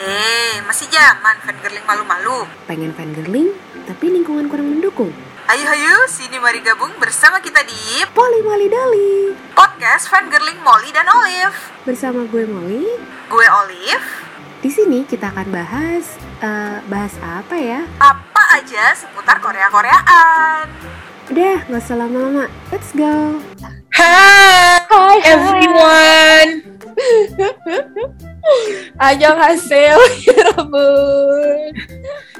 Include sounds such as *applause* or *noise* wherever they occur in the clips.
Eh, masih zaman fangirling malu-malu. Pengen fangirling, tapi lingkungan kurang mendukung. Ayo ayo, sini mari gabung bersama kita di Poli Mali Dali. podcast fangirling Molly dan Olive. Bersama gue Molly, Gue Olive, di sini kita akan bahas eh, bahas apa ya? apa aja seputar Korea-Koreaan. Udah, nggak usah lama-lama. Let's go. Hai, Hai, everyone. Ajang hasil, *laughs* ya.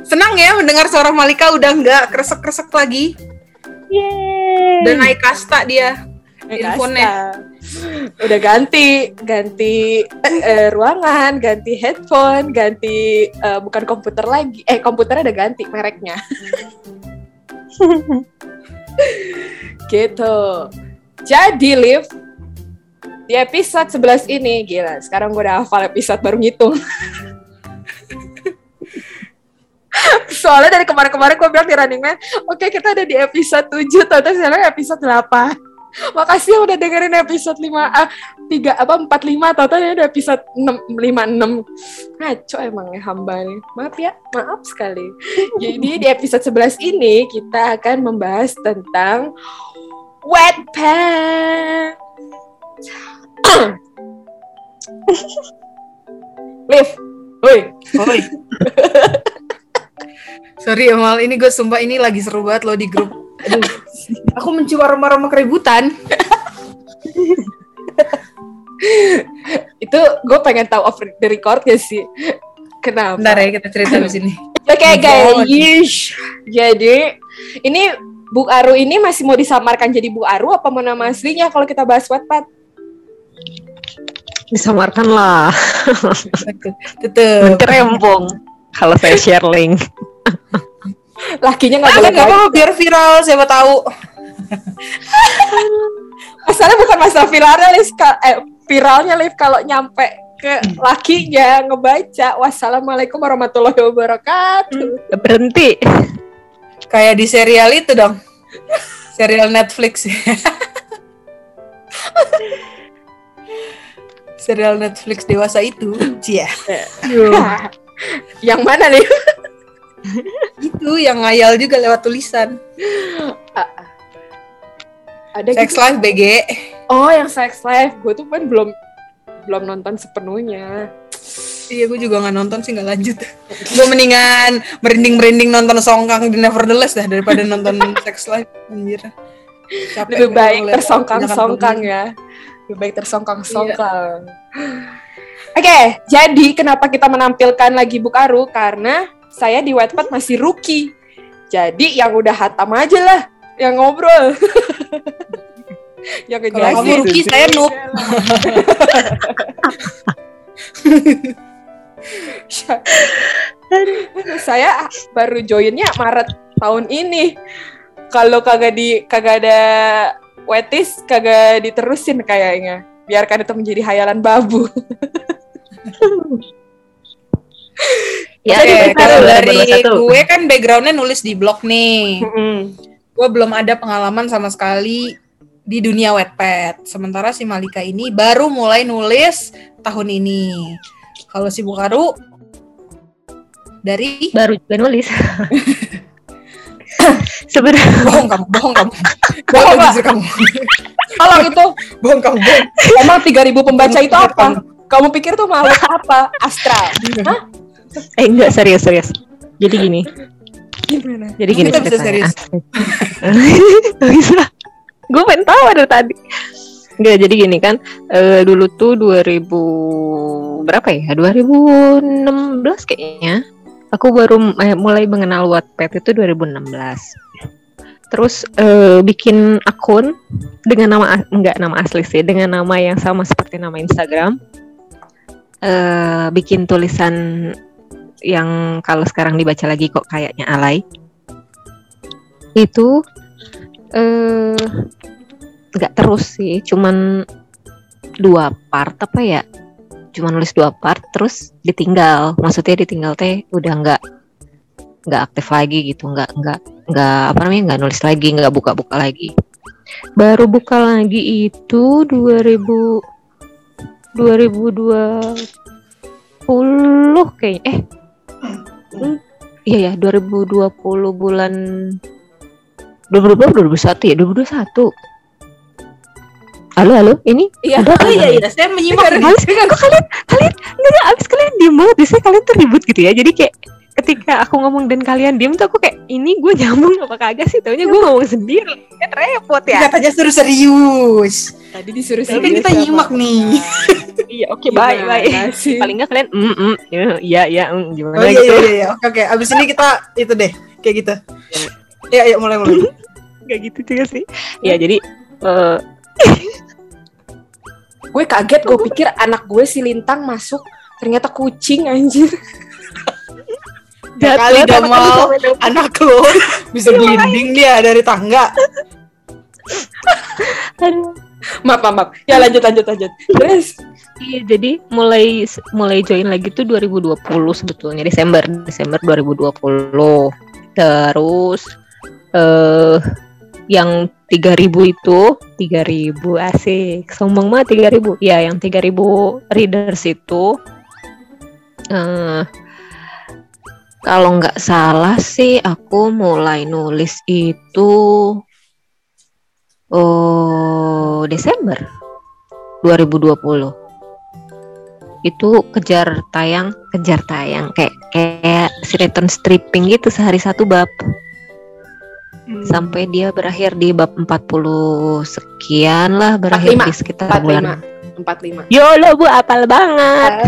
Senang ya mendengar suara Malika udah nggak kresek-kresek lagi. Yeay. Dan naik kasta dia. Naik kasta. Udah ganti, ganti eh, eh, ruangan, ganti headphone, ganti eh, bukan komputer lagi. Eh, komputernya udah ganti mereknya. *laughs* gitu. Jadi, Liv, di episode 11 ini, gila, sekarang gue udah hafal episode baru ngitung. *laughs* Soalnya dari kemarin-kemarin gue bilang di Running Man, oke kita ada di episode 7, ternyata sekarang episode 8. *laughs* Makasih yang udah dengerin episode 5, ah, 3, apa, 45, total udah episode 6, 56. Ngaco emang ya hamba nih. Maaf ya, maaf sekali. Jadi di episode 11 ini kita akan membahas tentang wet pants. Liv, woi, Oi. *laughs* Sorry Emal, ini gue sumpah ini lagi seru banget loh di grup. Aduh, aku mencium aroma-aroma keributan. itu gue pengen tahu off the record gak sih? Kenapa? Bentar ya kita cerita di sini. Oke Oh, guys, jadi ini Bu Aru ini masih mau disamarkan jadi Bu Aru apa mau nama aslinya kalau kita bahas Wattpad? Disamarkan lah Tetep. mencerembong kalau saya share link Lakinya nggak boleh nggak apa-apa biar viral siapa tahu. Masalah bukan masalah viralnya, Liv. Ka- Eh, viralnya Liv kalau nyampe ke lakinya ngebaca wassalamualaikum warahmatullahi wabarakatuh. berhenti Kayak di serial itu dong. Serial Netflix. *laughs* serial Netflix dewasa itu. Cia. *laughs* Yang mana nih? *laughs* Itu yang ngayal juga lewat tulisan. Ada Sex gitu. Life BG. Oh, yang sex life. Gue tuh kan belum belum nonton sepenuhnya. Iya, gue juga nggak nonton sih nggak lanjut. *laughs* gue mendingan merinding-merinding nonton Songkang di Nevertheless dah daripada nonton Sex Life. Anjir. Capek Lebih baik tersongkang-songkang ya. Lebih baik tersongkang-songkang. *laughs* Oke, jadi kenapa kita menampilkan lagi Bukaru? Karena saya di Wattpad masih rookie. Jadi yang udah hatam aja lah yang ngobrol. *laughs* yang Kalau ngejelasin. kamu rookie, saya noob. *laughs* saya baru joinnya Maret tahun ini. Kalau kagak di kagak ada wetis kagak diterusin kayaknya. Biarkan itu menjadi hayalan babu. *laughs* ya Oke, kita kalau dari 2021. gue kan backgroundnya nulis di blog nih. Gue belum ada pengalaman sama sekali di dunia Wattpad. Sementara si Malika ini baru mulai nulis tahun ini. Kalau si Bukaru dari baru juga nulis *laughs* sebenarnya bohong kamu, bohong kamu, *laughs* bohong jujur kamu, Kalau itu bohong kamu, bohong. emang 3000 pembaca itu apa? Kamu pikir tuh makhluk apa? Astral. Hah? eh enggak serius serius jadi gini Gimana? jadi gini Kita bisa ceritanya. serius. Bisa *laughs* gue pengen tahu dari tadi Enggak, jadi gini kan eh, dulu tuh 2000 berapa ya 2016 kayaknya aku baru eh, mulai mengenal Wattpad itu 2016 terus eh, bikin akun dengan nama enggak nama asli sih dengan nama yang sama seperti nama Instagram. Eh bikin tulisan yang kalau sekarang dibaca lagi kok kayaknya alay. Itu eh nggak terus sih cuman dua part apa ya cuman nulis dua part terus ditinggal maksudnya ditinggal teh udah nggak nggak aktif lagi gitu nggak nggak nggak apa namanya nggak nulis lagi nggak buka-buka lagi baru buka lagi itu 2000 2002 kayaknya. Eh. Iya ya, 2020 bulan 2020 2021 ya, 2021. Halo, halo, ini Iya, Udah, oh, iya, iya, saya menyimak. nih. Abis, kok kalian, kalian, enggak, abis kalian diem banget, biasanya kalian tuh ribut gitu ya, jadi kayak ketika aku ngomong dan kalian diem tuh aku kayak, ini gue nyambung apa kagak sih, taunya gue ngomong sendiri, kan repot ya. Katanya suruh serius. Tadi disuruh Tapi kan kita nyimak nih. *laughs* Iya, oke, bye, bye. sih? Paling nggak kalian, mm, mm, iya, iya, mm, gimana Oh iya gitu. iya iya. Oke oke. Abis ini kita itu deh kayak gitu. Ya ya mulai mulai. *laughs* Gak gitu juga sih. Ya, jadi, eh Gue kaget, gue pikir anak gue si Lintang masuk, ternyata kucing anjir. Ya kali Gamal anak lo bisa gliding dia dari tangga. Maaf, maaf. Ya lanjut, lanjut, lanjut. Terus, Iya, jadi mulai mulai join lagi tuh 2020 sebetulnya Desember Desember 2020. Terus eh yang 3000 itu 3000 asik. Sombong banget 3000. Ya, yang 3000 readers itu eh kalau nggak salah sih aku mulai nulis itu oh Desember 2020 itu kejar tayang kejar tayang kayak kayak sinetron stripping gitu sehari satu bab sampai dia berakhir di bab 40 sekian lah berakhir 45, di sekitar bulan 45. 45. Yolo bu apal banget *laughs*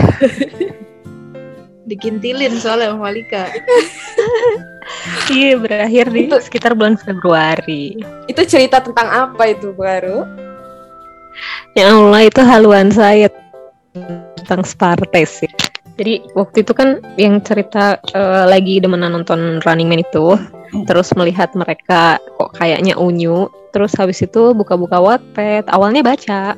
Dikintilin soalnya sama Malika. *laughs* iya berakhir di Itu- sekitar bulan Februari Itu cerita tentang apa itu baru? Ya Allah itu haluan saya tentang Spartes sih. Jadi waktu itu kan yang cerita eh, lagi demenan nonton Running Man itu, terus melihat mereka kok kayaknya unyu, terus habis itu buka-buka Wattpad, awalnya baca,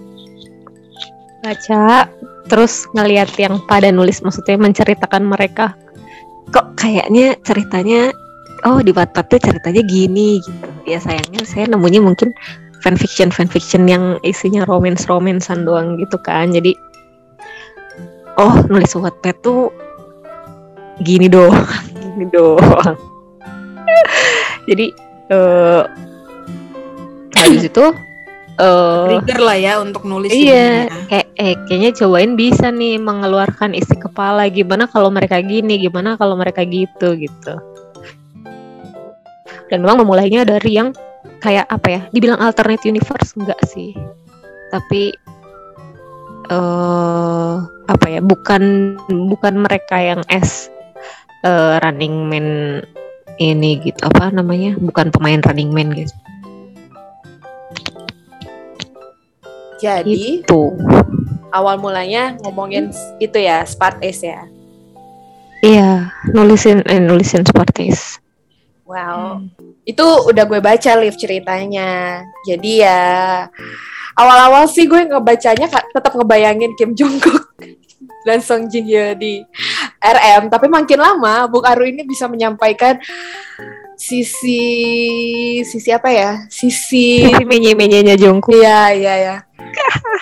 baca, terus ngelihat yang pada nulis maksudnya menceritakan mereka, kok kayaknya ceritanya, oh di Wattpad tuh ceritanya gini gitu. Ya sayangnya saya nemunya mungkin fanfiction fanfiction yang isinya romance romancean doang gitu kan. Jadi oh nulis Wattpad tuh gini doang *laughs* gini doang *laughs* jadi eh habis itu Trigger lah ya untuk nulis Iya, ininya. kayak eh, kayaknya cobain bisa nih mengeluarkan isi kepala gimana kalau mereka gini, gimana kalau mereka gitu gitu. Dan memang memulainya dari yang kayak apa ya? Dibilang alternate universe enggak sih. Tapi eh apa ya? Bukan bukan mereka yang S eh, running man ini gitu apa namanya? Bukan pemain running man gitu. Jadi Itu. awal mulanya ngomongin itu ya Spartes ya. Iya, nulisin eh, nulisin Spartis. Wow. Itu udah gue baca live ceritanya. Jadi ya awal-awal sih gue ngebacanya tetap ngebayangin Kim Jong Kook *laughs* dan Song Jin Hyo di RM, tapi makin lama Bung Aru ini bisa menyampaikan sisi sisi apa ya? Sisi *laughs* menye-menyenya Jongkook. Iya, iya, ya.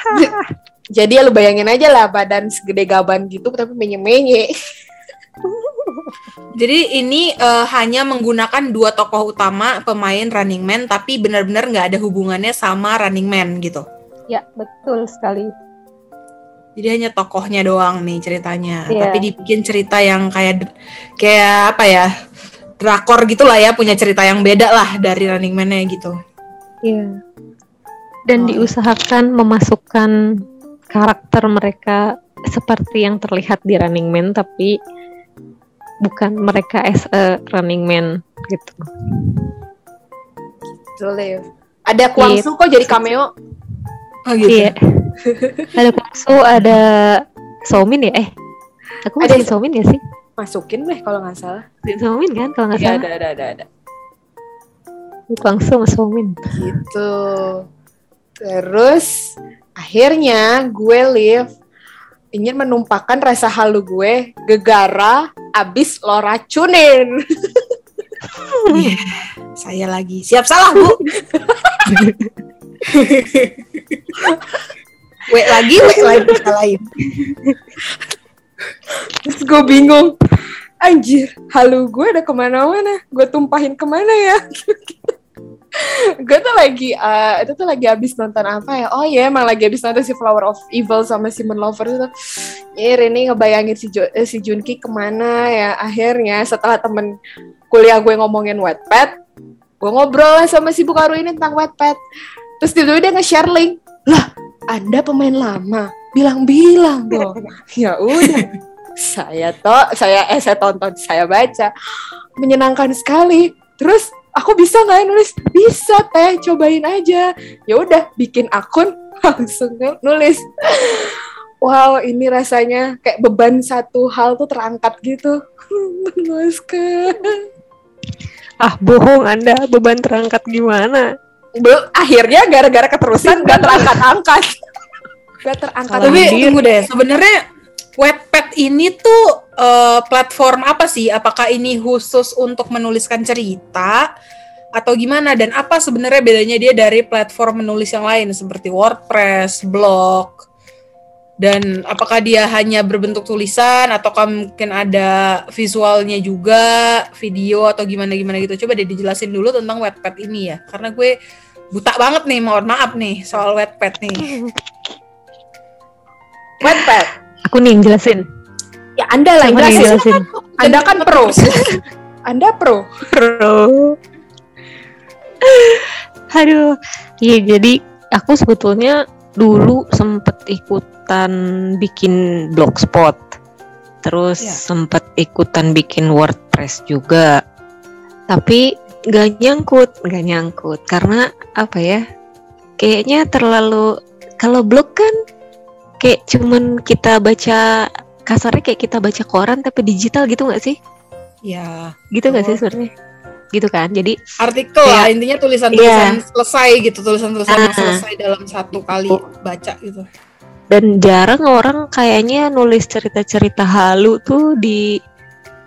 *laughs* Jadi ya lu bayangin aja lah badan segede gaban gitu tapi menye-menye. Jadi ini eh, hanya menggunakan dua tokoh utama pemain Running Man tapi benar-benar nggak ada hubungannya sama Running Man gitu. Ya, betul sekali. Jadi hanya tokohnya doang nih ceritanya. Iya. Tapi dibikin cerita yang kayak kayak apa ya? Drakor gitulah ya, punya cerita yang beda lah dari Running Man-nya gitu. Iya. Dan Oh. diusahakan memasukkan karakter mereka seperti yang terlihat di Running Man tapi bukan mereka as a Running Man gitu. Liv. Ada Kwang Su kok jadi cameo. Oh gitu. Iya. ada Kwangsu, ada Somin ya? Eh, aku Ada masukin Somin ya sih? Masukin deh kalau nggak salah. Somin kan kalau nggak Iya, salah. ada, ada, ada, ada. Kwangsu sama Somin. Gitu. Terus akhirnya gue live ingin menumpahkan rasa halu gue gegara abis lo racunin. Iya. Saya lagi. Siap salah, Bu. W lagi, W lagi salahin. terus gue bingung anjir halu gue udah ke mana-mana gue tumpahin ke mana ya gue tuh lagi uh, itu tuh lagi habis nonton apa ya? Oh iya emang lagi habis nonton si Flower of Evil sama Simon Lover itu ya ini ngebayangin si jo, eh, si Junki ke mana ya akhirnya setelah temen kuliah gue ngomongin Wattpad gue ngobrol sama si Bukaru ini tentang Wattpad. Terus tiba-tiba dia nge-share link lah anda pemain lama bilang-bilang dong. *laughs* Ya udah. Saya toh saya eh saya tonton saya baca. Menyenangkan sekali. Terus aku bisa nggak ya nulis? Bisa teh. Cobain aja. Ya udah bikin akun *laughs* langsung nulis. Wow ini rasanya kayak beban satu hal tuh terangkat gitu. *laughs* Memuaskan ah bohong anda. Beban terangkat gimana? Be akhirnya gara-gara keterusan gak terangkat-angkat. Gak terangkat. Tapi tunggu deh. Sebenarnya Wattpad ini tuh uh, platform apa sih? Apakah ini khusus untuk menuliskan cerita atau gimana? Dan apa sebenarnya bedanya dia dari platform menulis yang lain seperti WordPress, blog? Dan apakah dia hanya berbentuk tulisan ataukah mungkin ada visualnya juga, video atau gimana gimana gitu? Coba deh dijelasin dulu tentang Wattpad ini ya, karena gue buta banget nih, mohon maaf nih soal Wattpad nih. Wattpad Aku nih yang jelasin. Ya Anda lah yang jelasin. jelasin. Anda kan pro. *laughs* Anda pro. Pro. Aduh. Iya jadi aku sebetulnya dulu sempet ikutan bikin blogspot. Terus ya. sempet ikutan bikin WordPress juga. Tapi gak nyangkut, gak nyangkut karena apa ya? Kayaknya terlalu kalau blog kan kayak cuman kita baca kasarnya kayak kita baca koran tapi digital gitu nggak sih? Ya. Gitu nggak sih sebenarnya? Gitu kan. Jadi artikel ya, lah intinya tulisan-tulisan ya. selesai gitu, tulisan-tulisan uh, selesai dalam satu kali baca gitu. Dan jarang orang kayaknya nulis cerita-cerita halu tuh di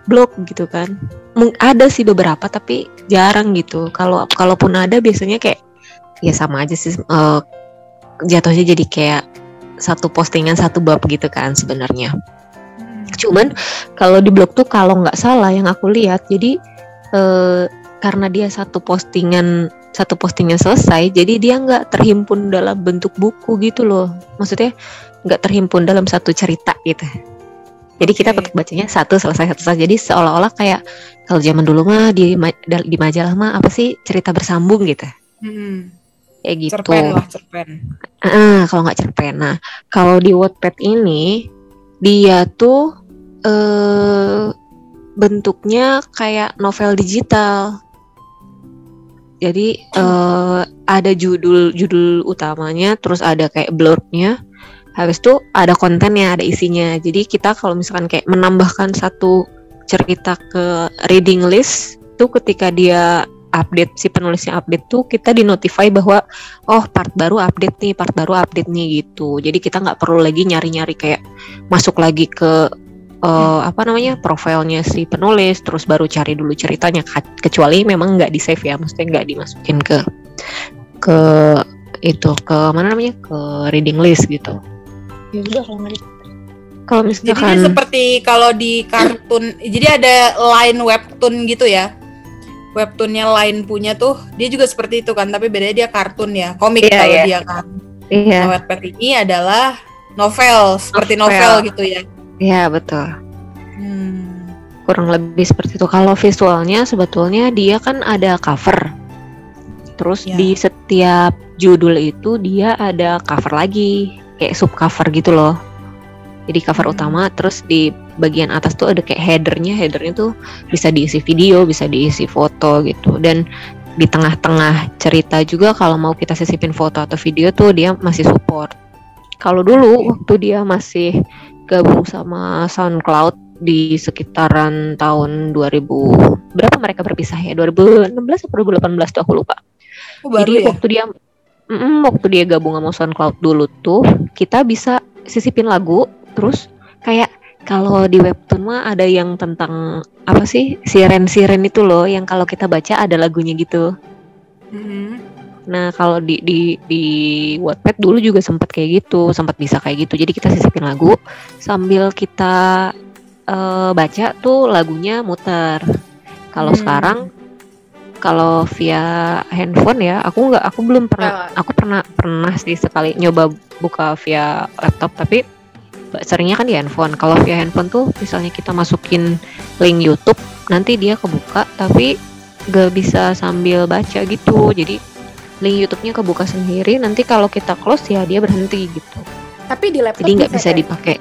blog gitu kan. Ada sih beberapa tapi jarang gitu. Kalau kalaupun ada biasanya kayak ya sama aja sih uh, jatuhnya jadi kayak satu postingan satu bab gitu kan sebenarnya. Hmm. Cuman kalau di blog tuh kalau nggak salah yang aku lihat jadi eh, karena dia satu postingan satu postingan selesai jadi dia nggak terhimpun dalam bentuk buku gitu loh. Maksudnya nggak terhimpun dalam satu cerita gitu. Jadi kita tetap bacanya satu selesai satu selesai. Jadi seolah-olah kayak kalau zaman dulu mah di di majalah mah apa sih cerita bersambung gitu. Hmm kayak gitu. Cerpen lah, cerpen. Uh, kalau nggak cerpen. Nah, kalau di Wattpad ini dia tuh uh, bentuknya kayak novel digital. Jadi uh, ada judul judul utamanya, terus ada kayak blurbnya. Habis itu ada kontennya, ada isinya. Jadi kita kalau misalkan kayak menambahkan satu cerita ke reading list itu ketika dia update si penulisnya update tuh kita di notify bahwa oh part baru update nih part baru update nih gitu. Jadi kita nggak perlu lagi nyari-nyari kayak masuk lagi ke uh, apa namanya profilnya si penulis terus baru cari dulu ceritanya kecuali memang nggak di save ya maksudnya nggak dimasukin ke ke itu ke mana namanya ke reading list gitu. Ya udah kalau nggak kalau misalkan jadi seperti kalau di kartun jadi ada line webtoon gitu ya webtoonnya lain punya tuh dia juga seperti itu kan tapi bedanya dia kartun ya komik yeah, kalau yeah. dia kan yeah. nah, Wattpad ini adalah novel seperti novel, novel gitu ya iya yeah, betul hmm. kurang lebih seperti itu kalau visualnya sebetulnya dia kan ada cover terus yeah. di setiap judul itu dia ada cover lagi kayak sub cover gitu loh jadi cover utama terus di bagian atas tuh ada kayak headernya. Headernya tuh bisa diisi video bisa diisi foto gitu. Dan di tengah-tengah cerita juga kalau mau kita sisipin foto atau video tuh dia masih support. Kalau dulu waktu dia masih gabung sama SoundCloud di sekitaran tahun 2000 berapa mereka berpisah ya? 2016 atau 2018 tuh aku lupa. Oh, jadi ya? waktu dia mm, waktu dia gabung sama SoundCloud dulu tuh kita bisa sisipin lagu terus kayak kalau di webtoon mah ada yang tentang apa sih siren-siren itu loh yang kalau kita baca ada lagunya gitu. Mm-hmm. Nah kalau di di di Wattpad dulu juga sempat kayak gitu, sempat bisa kayak gitu. Jadi kita sisipin lagu sambil kita uh, baca tuh lagunya muter. Kalau Hmm. sekarang kalau via handphone ya, aku nggak, aku belum pernah, aku pernah pernah sih sekali nyoba buka via laptop, tapi seringnya kan di handphone. Kalau via handphone tuh misalnya kita masukin link YouTube, nanti dia kebuka, tapi nggak bisa sambil baca gitu. Jadi link YouTube-nya kebuka sendiri. Nanti kalau kita close ya dia berhenti gitu. Tapi di laptop Jadi nggak bisa kayak- dipakai.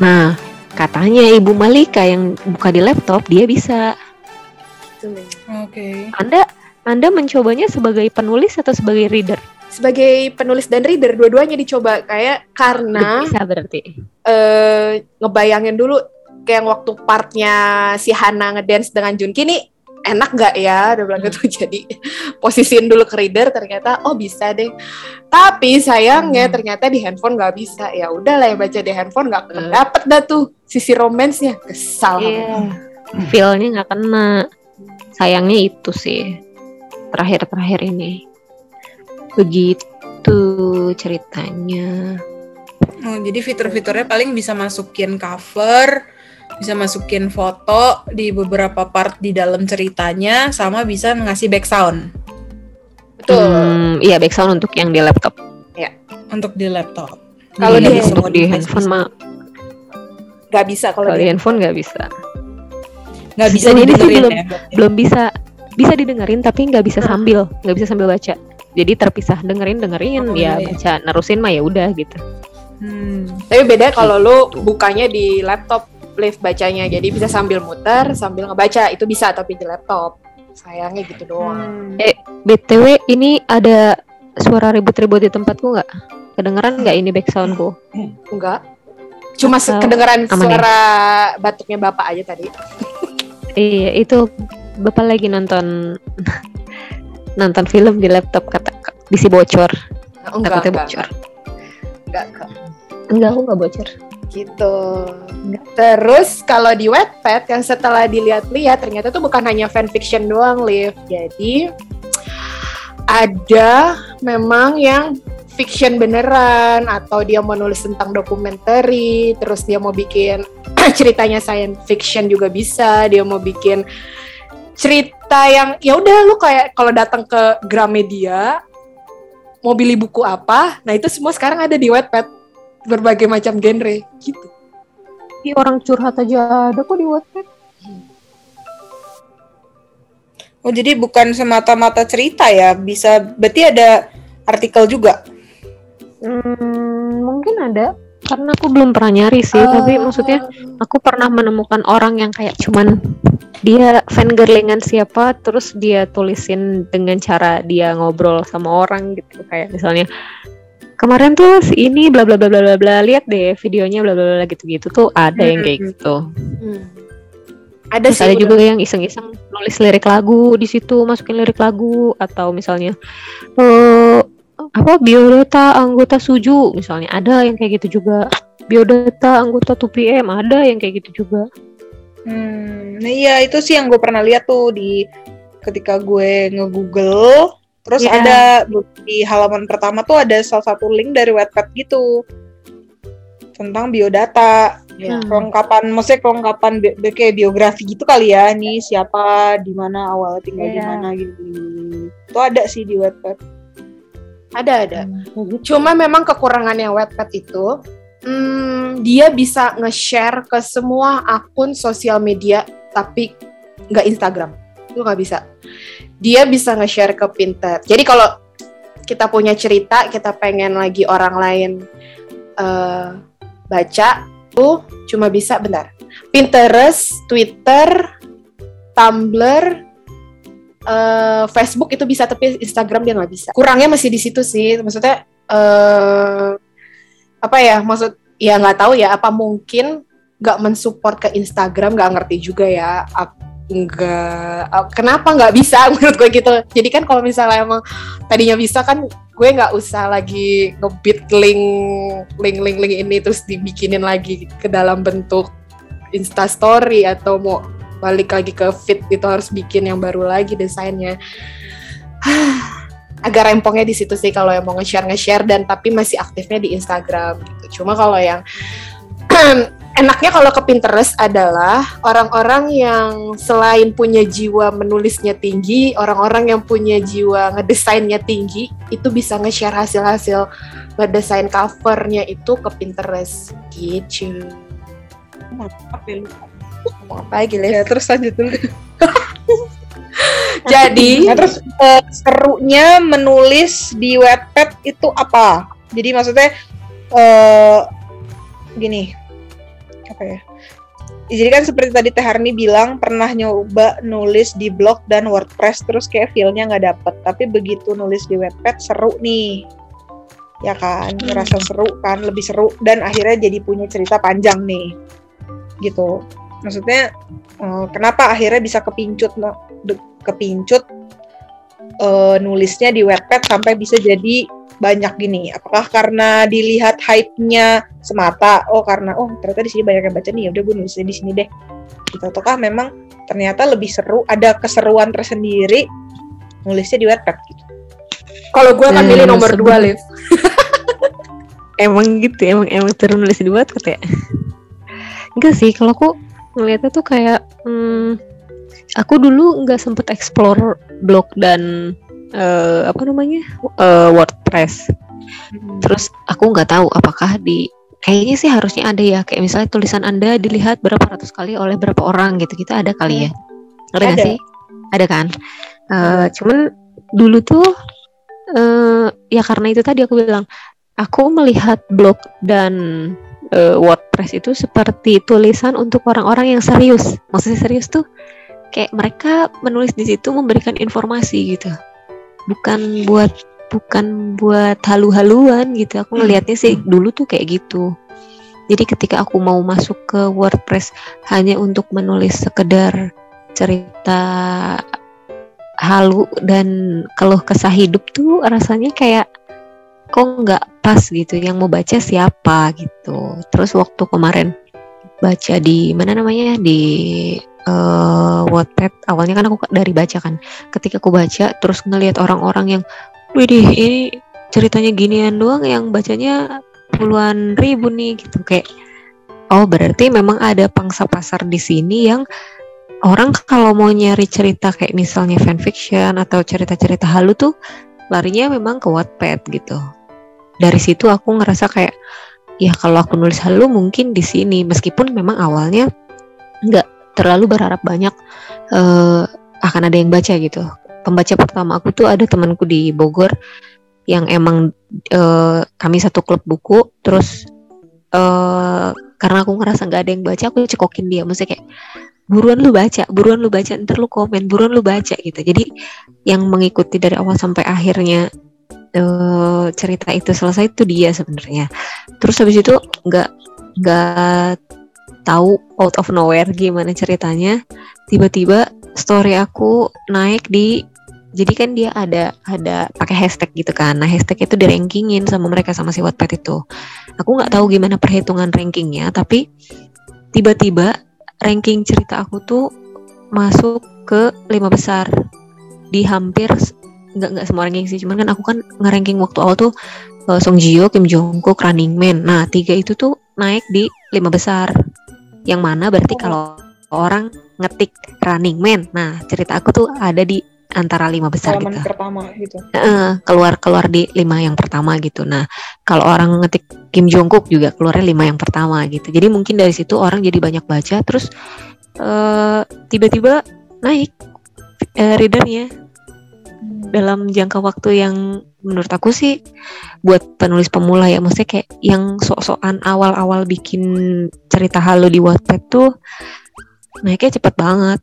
Nah, katanya Ibu Malika yang buka di laptop dia bisa. gitu. Oke. Anda Anda mencobanya sebagai penulis atau sebagai reader? Sebagai penulis dan reader dua-duanya dicoba kayak karena Bisa berarti. eh ngebayangin dulu kayak waktu partnya si Hana ngedance dengan Junki nih enak nggak ya udah bilang gitu *laughs* jadi posisiin dulu ke reader ternyata oh bisa deh tapi sayangnya Hmm. ternyata di handphone nggak bisa ya udahlah yang baca di handphone nggak Hmm. dapet dah tuh sisi romansnya kesal Iya. Feel-nya nggak kena. Sayangnya itu sih. Terakhir-terakhir ini. Begitu ceritanya. Oh, jadi fitur-fiturnya paling bisa masukin cover, bisa masukin foto di beberapa part di dalam ceritanya, sama bisa ngasih back sound betul Hmm, iya background untuk yang di laptop. untuk di laptop. Kalau Iya, di- untuk di handphone bisa. mah nggak bisa kalau di di handphone nggak bisa. nggak bisa Ini sih didengerin belum- ya. Belum bisa bisa didengerin tapi nggak bisa sambil nggak bisa sambil baca. Jadi terpisah dengerin dengerin Oh, ya iya. baca nerusin mah ya udah gitu. Hmm. tapi beda kalau lu Gitu. bukanya di laptop live bacanya jadi bisa sambil muter sambil ngebaca itu bisa tapi di laptop sayangnya gitu doang Hmm. Eh btw ini ada suara ribut-ribut di tempatku nggak? Kedengeran nggak ini backsoundku? Enggak. Cuma Atau kedengeran aman ya? suara batuknya bapak aja tadi. Iya itu bapak lagi nonton nonton film di laptop kata bisi bocor Enggak, takutnya enggak, bocor enggak, enggak. enggak aku nggak bocor Gitu. Terus kalau di Wattpad yang setelah dilihat-lihat ternyata tuh bukan hanya fanfiction doang, Liv. Jadi ada memang yang fiction beneran atau dia mau nulis tentang dokumenter, terus dia mau bikin *clears throat* ceritanya science fiction juga bisa, dia mau bikin cerita yang ya udah lu kayak kalau datang ke Gramedia mau beli buku apa, nah itu semua sekarang ada di Wattpad berbagai macam genre gitu. Ih, orang curhat aja ada kok di WhatsApp Oh jadi bukan semata-mata cerita ya, bisa berarti ada artikel juga. Hmm, mungkin ada karena aku belum pernah nyari sih tapi maksudnya aku pernah menemukan orang yang kayak cuman dia fangirlingan siapa terus dia tulisin dengan cara dia ngobrol sama orang gitu kayak misalnya kemarin tuh si ini bla bla bla bla bla bla lihat deh videonya bla bla bla gitu gitu tuh ada yang kayak gitu Hmm. Ada Terus sih ada udah. juga yang iseng-iseng nulis lirik lagu di situ, masukin lirik lagu atau misalnya eh apa biodata anggota suju misalnya ada yang kayak gitu juga. Biodata anggota 2PM ada yang kayak gitu juga. Hmm, nah iya itu sih yang gue pernah lihat tuh di ketika gue nge-google, terus Iya. ada di halaman pertama tuh ada salah satu link dari Wattpad gitu tentang biodata, Ya. Hmm. kelengkapan, maksudnya kelengkapan bi- kayak biografi gitu kali ya, nih siapa, di mana awal tinggal di Iya. mana gitu. Itu ada sih di Wattpad. Ada ada. Hmm. Cuma memang kekurangannya Wattpad itu hmm, dia bisa nge-share ke semua akun sosial media tapi nggak Instagram. Itu nggak bisa. Dia bisa nge-share ke Pinterest. Jadi kalau kita punya cerita, kita pengen lagi orang lain eh, baca, tuh cuma bisa bentar. Pinterest, Twitter, Tumblr, eh, Facebook itu bisa tapi Instagram dia nggak bisa. Kurangnya masih di situ sih. Maksudnya eh apa ya? Maksud ya nggak tahu ya. Apa mungkin nggak mensupport ke Instagram? Nggak ngerti juga ya. Nggak ap- kenapa nggak bisa *laughs* menurut gue gitu. Jadi kan kalau misalnya emang tadinya bisa kan gue nggak usah lagi ngebit link link link link ini terus dibikinin lagi ke dalam bentuk Insta Story atau mau balik lagi ke feed itu harus bikin yang baru lagi desainnya. agak rempongnya di situ sih kalau yang mau nge-share nge-share dan tapi masih aktifnya di Instagram gitu. Cuma kalau yang *clears throat* enaknya kalau ke Pinterest adalah orang-orang yang selain punya jiwa menulisnya tinggi, orang-orang yang punya jiwa ngedesainnya tinggi, itu bisa nge-share hasil-hasil ngedesain covernya itu ke Pinterest gitu. Apa ya, Mau apa lagi, Lev? Ya, terus lanjut dulu. *laughs* Jadi, Nah, terus eh, serunya menulis di Wattpad itu apa? Jadi maksudnya eh gini. Apa ya? Jadi kan seperti tadi Teh Harni bilang pernah nyoba nulis di blog dan WordPress terus kayak feel-nya nggak dapet. Tapi begitu nulis di Wattpad seru nih. Ya kan, ngerasa seru kan, lebih seru dan akhirnya jadi punya cerita panjang nih. Gitu. Maksudnya eh, kenapa akhirnya bisa kepincut no- de- kepincut eh, nulisnya di Wattpad sampai bisa jadi banyak gini? Apakah karena dilihat hype-nya semata? Oh karena oh ternyata di sini banyak yang baca nih, ya udah gue nulisnya di sini deh. Gitu. Ataukah memang ternyata lebih seru, ada keseruan tersendiri nulisnya di Wattpad gitu. kalau gue akan Hmm, milih nomor dua, Liv. *laughs* emang gitu emang emang seru nulis di buat ya enggak sih kalau aku ngeliatnya tuh kayak hmm, aku dulu nggak sempet explore blog dan eh, apa namanya eh, WordPress. Terus aku nggak tahu apakah di kayaknya sih harusnya ada ya kayak misalnya tulisan anda dilihat berapa ratus kali oleh berapa orang gitu kita ada kali ya. Ada Ada. sih? Ada kan? Eh, cuman dulu tuh eh ya karena itu tadi aku bilang aku melihat blog dan eh, WordPress itu seperti tulisan untuk orang-orang yang serius. Maksudnya serius tuh kayak mereka menulis di situ memberikan informasi gitu. Bukan buat bukan buat halu-haluan gitu. Aku ngelihatnya sih dulu tuh kayak gitu. Jadi ketika aku mau masuk ke WordPress hanya untuk menulis sekedar cerita halu dan keluh kesah hidup tuh rasanya kayak kok nggak pas gitu yang mau baca siapa gitu. Terus waktu kemarin baca di mana namanya di eh, Wattpad awalnya kan aku dari baca kan. Ketika aku baca terus ngelihat orang-orang yang widih ini ceritanya ginian doang yang bacanya puluhan ribu nih gitu. Kayak oh berarti memang ada pangsa pasar di sini yang orang kalau mau nyari cerita kayak misalnya fanfiction atau cerita-cerita halu tuh larinya memang ke Wattpad gitu. Dari situ aku ngerasa kayak ya kalau aku nulis halu mungkin di sini meskipun memang awalnya nggak terlalu berharap banyak eh, akan ada yang baca gitu. Pembaca pertama aku tuh ada temanku di Bogor yang emang eh, kami satu klub buku terus eh karena aku ngerasa nggak ada yang baca aku cekokin dia maksudnya kayak buruan lu baca, buruan lu baca, ntar lu komen, buruan lu baca gitu. Jadi yang mengikuti dari awal sampai akhirnya eh, cerita itu selesai itu dia sebenarnya. Terus habis itu nggak nggak tahu out of nowhere gimana ceritanya, tiba-tiba story aku naik di jadi kan dia ada ada pakai hashtag gitu kan. Nah hashtag itu di rankingin sama mereka sama si Wattpad itu. Aku nggak tahu gimana perhitungan rankingnya, tapi tiba-tiba ranking cerita aku tuh masuk ke lima besar di hampir nggak nggak semua ranking sih cuman kan aku kan ngeranking waktu awal tuh uh, Song Ji Hyo, Kim Jong Kook, Running Man nah tiga itu tuh naik di lima besar yang mana berarti kalau orang ngetik Running Man nah cerita aku tuh ada di antara lima besar Halaman gitu pertama gitu. Heeh, keluar keluar di lima yang pertama gitu. Nah, kalau orang ngetik Kim Jong Kook juga keluarnya lima yang pertama gitu. Jadi mungkin dari situ orang jadi banyak baca, terus eh, tiba-tiba naik eh, readernya dalam jangka waktu yang menurut aku sih buat penulis pemula ya, maksudnya kayak yang sok-sokan awal-awal bikin cerita halu di Wattpad tuh naiknya cepet banget.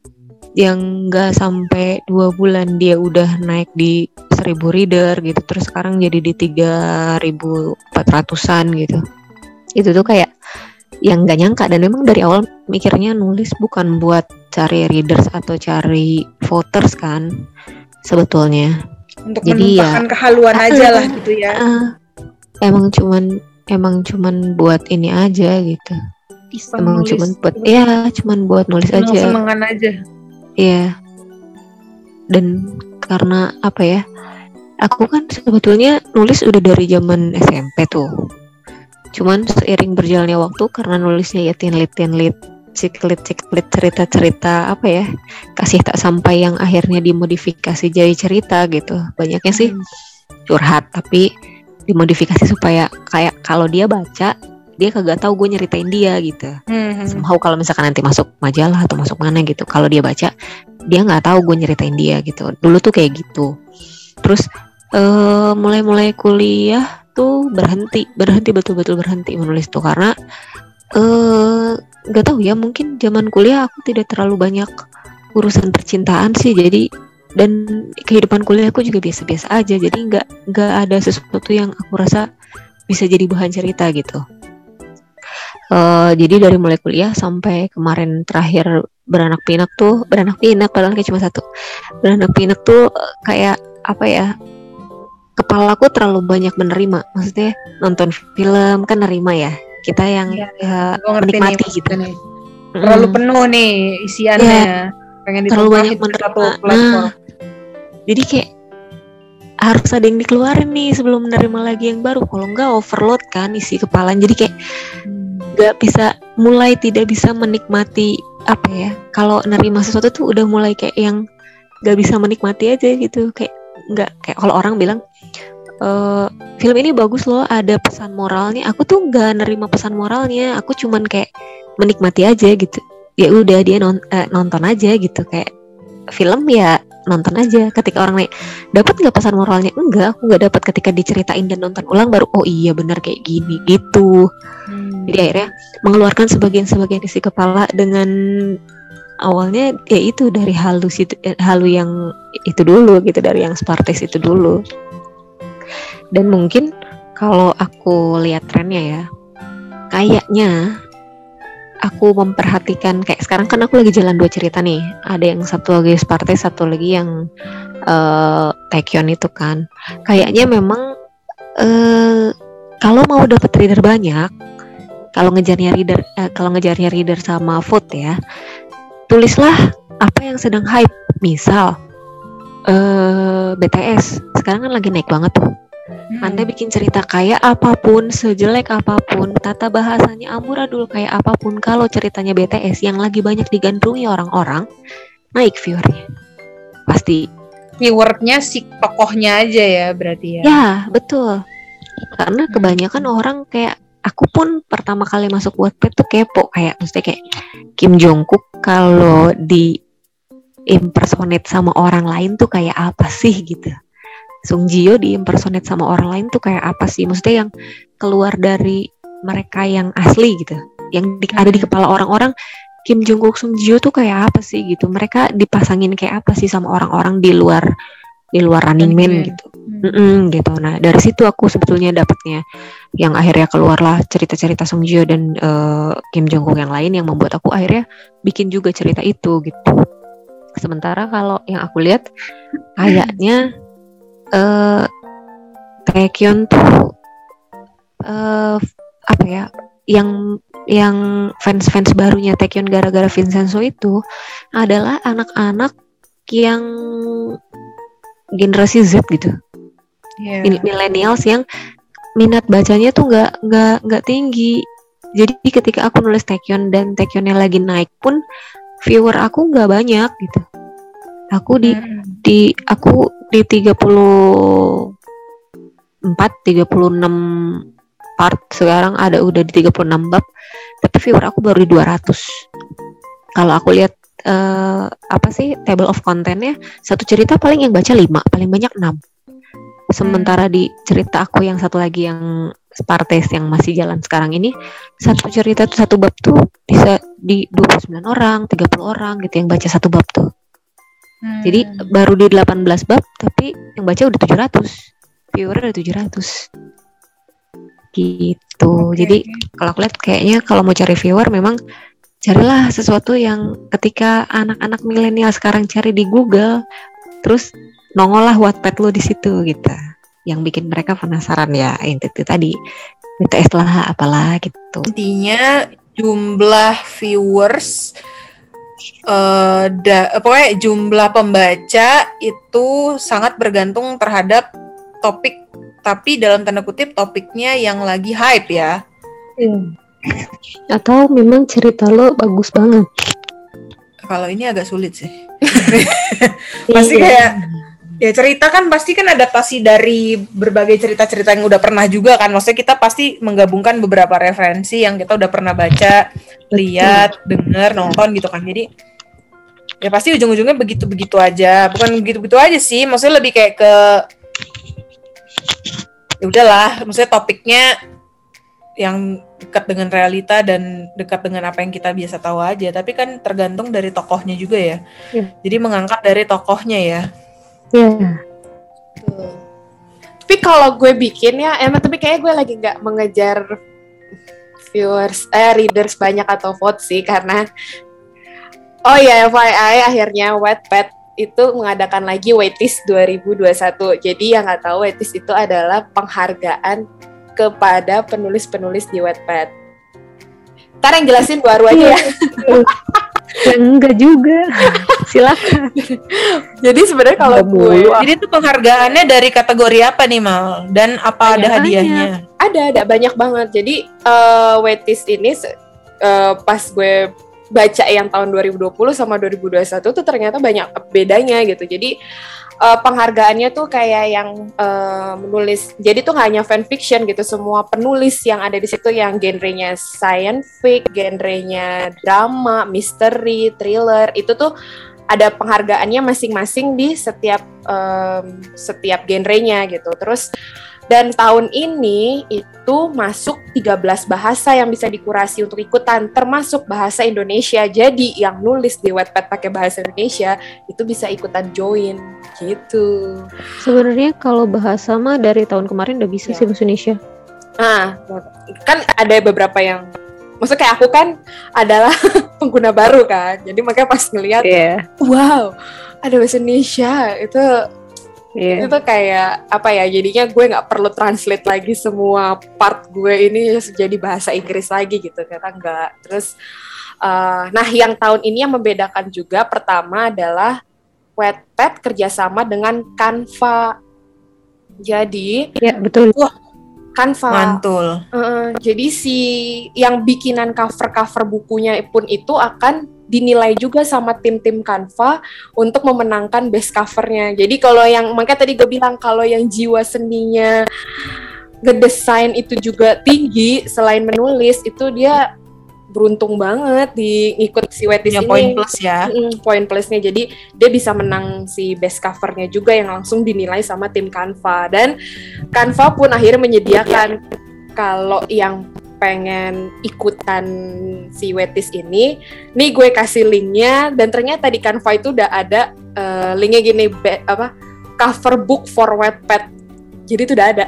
Yang nggak sampai dua bulan dia udah naik di seribu reader gitu terus sekarang jadi di tiga ribu empat ratusan gitu. Itu tuh kayak yang nggak nyangka dan memang dari awal mikirnya nulis bukan buat cari readers atau cari voters kan sebetulnya Untuk Jadi ya- kehaluan aja lah gitu ya. Ah, emang cuman emang cuman buat ini aja gitu Iseng emang nulis. cuman buat ya cuman buat nulis aja Seneng-senengan aja. Iya. Dan karena apa ya? aku kan sebetulnya nulis udah dari zaman SMP tuh. Cuman seiring berjalannya waktu karena nulisnya ya tinlit tinlit ciklit ciklit cerita cerita apa ya kasih tak sampai yang akhirnya dimodifikasi jadi cerita gitu. Banyaknya sih curhat tapi dimodifikasi supaya kayak kalau dia baca dia kagak tahu gue nyeritain dia gitu. Hmm. somehow kalau misalkan nanti masuk majalah atau masuk mana gitu kalau dia baca dia nggak tahu gue nyeritain dia gitu. Dulu tuh kayak gitu. Terus eh mulai-mulai kuliah tuh berhenti berhenti betul-betul berhenti menulis tuh. Karena eh nggak tahu ya mungkin zaman kuliah aku tidak terlalu banyak urusan percintaan sih jadi dan kehidupan kuliah aku juga biasa-biasa aja jadi nggak nggak ada sesuatu yang aku rasa bisa jadi bahan cerita gitu. Eh, jadi dari mulai kuliah sampai kemarin terakhir beranak pinak tuh beranak pinak padahal kayak cuma satu. Beranak pinak tuh eh, kayak apa ya kepalaku terlalu banyak menerima maksudnya nonton film kan nerima ya kita yang ngerti nih menikmati maksudnya gitu nih. Terlalu penuh nih isiannya. Pengen Terlalu banyak menerima. platform. Nah, jadi kayak harus ada yang dikeluarin nih sebelum menerima lagi yang baru kalau enggak overload kan isi kepala jadi kayak nggak bisa mulai tidak bisa menikmati apa ya kalau nerima sesuatu tuh udah mulai kayak yang nggak bisa menikmati aja gitu kayak nggak kayak kalau orang bilang eh film ini bagus loh ada pesan moralnya. Aku tuh nggak nerima pesan moralnya. Aku cuman kayak menikmati aja gitu. Ya udah dia non- eh, nonton aja gitu. Kayak film ya nonton aja. Ketika orang nanya dapat nggak pesan moralnya? Enggak aku nggak dapat. Ketika diceritain dan nonton ulang baru oh iya benar kayak gini gitu. Hmm. jadi akhirnya mengeluarkan sebagian-sebagian isi kepala dengan awalnya ya itu dari halus itu eh, halu yang itu dulu gitu dari yang Spartes itu dulu dan mungkin kalau aku lihat trennya ya kayaknya aku memperhatikan kayak sekarang kan aku lagi jalan dua cerita nih. Ada yang satu lagi Spartes satu lagi yang eh Taekyon itu kan. Kayaknya memang eh kalau mau dapat reader banyak kalau ngejarnya reader eh, kalau ngejarnya reader sama vote ya tulislah apa yang sedang hype. Misal eh BTS sekarang kan lagi naik banget tuh Hmm. anda bikin cerita kayak apa pun, sejelek apa pun, tata bahasanya amburadul kayak apa pun, kalau ceritanya BTS yang lagi banyak digandrungi orang-orang, naik viewernya. Pasti. keywordnya si tokohnya aja ya berarti ya. Ya, betul. Karena Hmm. kebanyakan orang kayak aku pun pertama kali masuk Wattpad tuh kepo kayak maksudnya kayak Kim Jong Kook kalau di impersonate sama orang lain tuh kayak apa sih gitu. Sung di impersonate sama orang lain tuh kayak apa sih? Maksudnya yang keluar dari mereka yang asli gitu. Yang di- ada di kepala orang-orang Kim Jong Kook Sung Jio tuh kayak apa sih gitu. Mereka dipasangin kayak apa sih sama orang-orang di luar di luar Running Man Man. gitu. Hmm. Mm-mm, gitu. Nah dari situ aku sebetulnya dapatnya yang akhirnya keluarlah cerita-cerita Song Jio dan eh, Kim Jong Kook yang lain yang membuat aku akhirnya bikin juga cerita itu gitu. Sementara kalau yang aku lihat kayaknya eh Taekyon tuh eh apa ya yang yang fans-fans barunya Taekyon gara-gara Vincenzo itu adalah anak-anak yang generasi Z gitu mil- millennials yang minat bacanya tuh nggak nggak nggak tinggi. Jadi ketika aku nulis Taekyon dan Taekyonnya lagi naik pun viewer aku nggak banyak gitu. Aku di Hmm. di aku di 34 36 part sekarang ada udah di 36 bab tapi viewer aku baru di 200. Kalau aku lihat eh, apa sih table of contentnya satu cerita paling yang baca 5 paling banyak 6 sementara di cerita aku yang satu lagi yang Spartes yang masih jalan sekarang ini satu cerita tuh satu bab tuh bisa di 29 orang 30 orang gitu yang baca satu bab tuh Hmm. jadi baru di 18 bab tapi yang baca udah 700 viewer udah 700 gitu. Oke, jadi kalau aku lihat kayaknya kalau mau cari viewer memang carilah sesuatu yang ketika anak-anak milenial sekarang cari di Google terus nongol lah Wattpad lo di situ gitu. Yang bikin mereka penasaran ya itu, itu tadi. BTS lah apalah gitu. Intinya jumlah viewers eh da, pokoknya jumlah pembaca itu sangat bergantung terhadap topik tapi dalam tanda kutip topiknya yang lagi hype ya. Hmm. Atau memang cerita lo bagus banget. Kalau ini agak sulit sih. *laughs* Pasti Iya. kayak ya cerita kan pasti kan adaptasi dari berbagai cerita-cerita yang udah pernah juga kan. Maksudnya kita pasti menggabungkan beberapa referensi yang kita udah pernah baca, lihat, denger, nonton gitu kan. Jadi ya pasti ujung-ujungnya begitu-begitu aja. Bukan begitu-begitu aja sih, maksudnya lebih kayak ke ya udahlah, maksudnya topiknya yang dekat dengan realita dan dekat dengan apa yang kita biasa tahu aja. Tapi kan tergantung dari tokohnya juga ya. Iya. Jadi mengangkat dari tokohnya ya. Ya. Tapi kalau gue bikin ya, emang tapi kayak gue lagi nggak mengejar viewers, eh readers banyak atau vote sih karena oh ya FYI akhirnya Wattpad itu mengadakan lagi Waitlist 2021. Jadi yang nggak tahu Waitlist itu adalah penghargaan kepada penulis-penulis di Wattpad. Ntar yang jelasin baru aja ya. Ya, enggak juga. *laughs* Silakan. Jadi sebenarnya kalau gue. Jadi itu penghargaannya dari kategori apa nih Mal? Dan apa ada Banyak. hadiahnya? ada ada banyak banget jadi eh waitlist ini eh, pas gue baca yang tahun 2020 sama 2021 tuh ternyata banyak bedanya gitu jadi eh, penghargaannya tuh kayak yang eh, menulis jadi tuh hanya fanfiction gitu semua penulis yang ada di situ yang genrenya scientific genrenya drama misteri thriller itu tuh ada penghargaannya masing-masing di setiap em, setiap genrenya gitu. Terus dan tahun ini itu masuk 13 bahasa yang bisa dikurasi untuk ikutan, termasuk bahasa Indonesia. Jadi yang nulis di Wattpad pakai bahasa Indonesia itu bisa ikutan join gitu. Sebenarnya kalau bahasa mah dari tahun kemarin udah bisa Ya. sih bahasa Indonesia. Nah, kan ada beberapa yang maksudnya kayak aku kan adalah *laughs* pengguna baru kan. Jadi makanya pas ngeliat, Iya. wow, ada bahasa Indonesia itu Iya. itu kayak apa ya jadinya gue nggak perlu translate lagi semua part gue ini jadi bahasa Inggris lagi gitu karena nggak terus eh, nah yang tahun ini yang membedakan juga pertama adalah Wattpad kerjasama dengan Canva jadi Ya, betul. Canva Mantul. Heeh, jadi si yang bikinan cover-cover bukunya pun itu akan dinilai juga sama tim-tim Canva untuk memenangkan best covernya. Jadi kalau yang makanya tadi gue bilang kalau yang jiwa seninya ngedesain itu juga tinggi selain menulis itu dia beruntung banget di ikut si Wetis Punya ini. poin plus ya. Mm, poin plusnya jadi dia bisa menang si best covernya juga yang langsung dinilai sama tim Canva dan Canva pun akhirnya menyediakan kalau yang pengen ikutan si Wetis ini nih gue kasih linknya dan ternyata di Canva itu udah ada eh, linknya gini be- apa cover book for Wattpad. Jadi itu udah ada.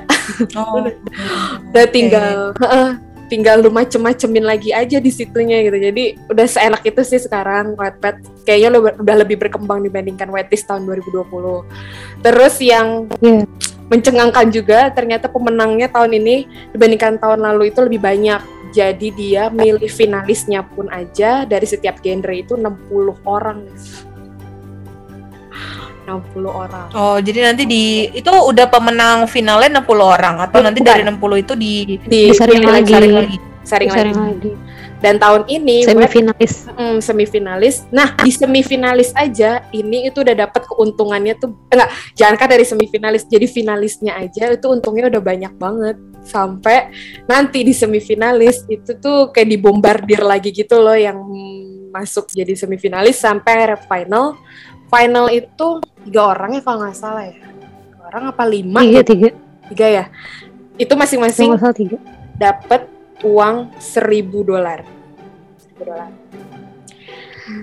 Oh. *laughs* udah tinggal heeh, tinggal lu macem-macemin lagi aja di situnya gitu. Jadi udah seenak itu sih sekarang Wattpad. Kayaknya udah lebih berkembang dibandingkan Wetis tahun 2020 terus yang Iya. Mencengangkan juga ternyata pemenangnya tahun ini dibandingkan tahun lalu itu lebih banyak jadi dia milih finalisnya pun aja dari setiap genre itu 60 orang 60 orang Oh, jadi nanti di itu udah pemenang finalnya 60 orang atau nanti Bukan. dari 60 itu di di Disaring pilih lagi. saring lagi. saring Saring lagi. lagi. Dan tahun ini Semifinalis. Mm, semifinalis. Nah, di semifinalis aja ini itu udah dapat keuntungannya tuh enggak, jangan kan dari semifinalis, jadi finalisnya aja itu untungnya udah banyak banget. Sampai nanti di semifinalis itu tuh kayak dibombardir lagi gitu loh yang masuk jadi semifinalis sampai final. Final itu tiga orang ya kalau nggak salah ya. Tiga orang apa lima? Tiga, gitu. tiga. Tiga ya. Itu masing-masing dapat uang seribu dolar.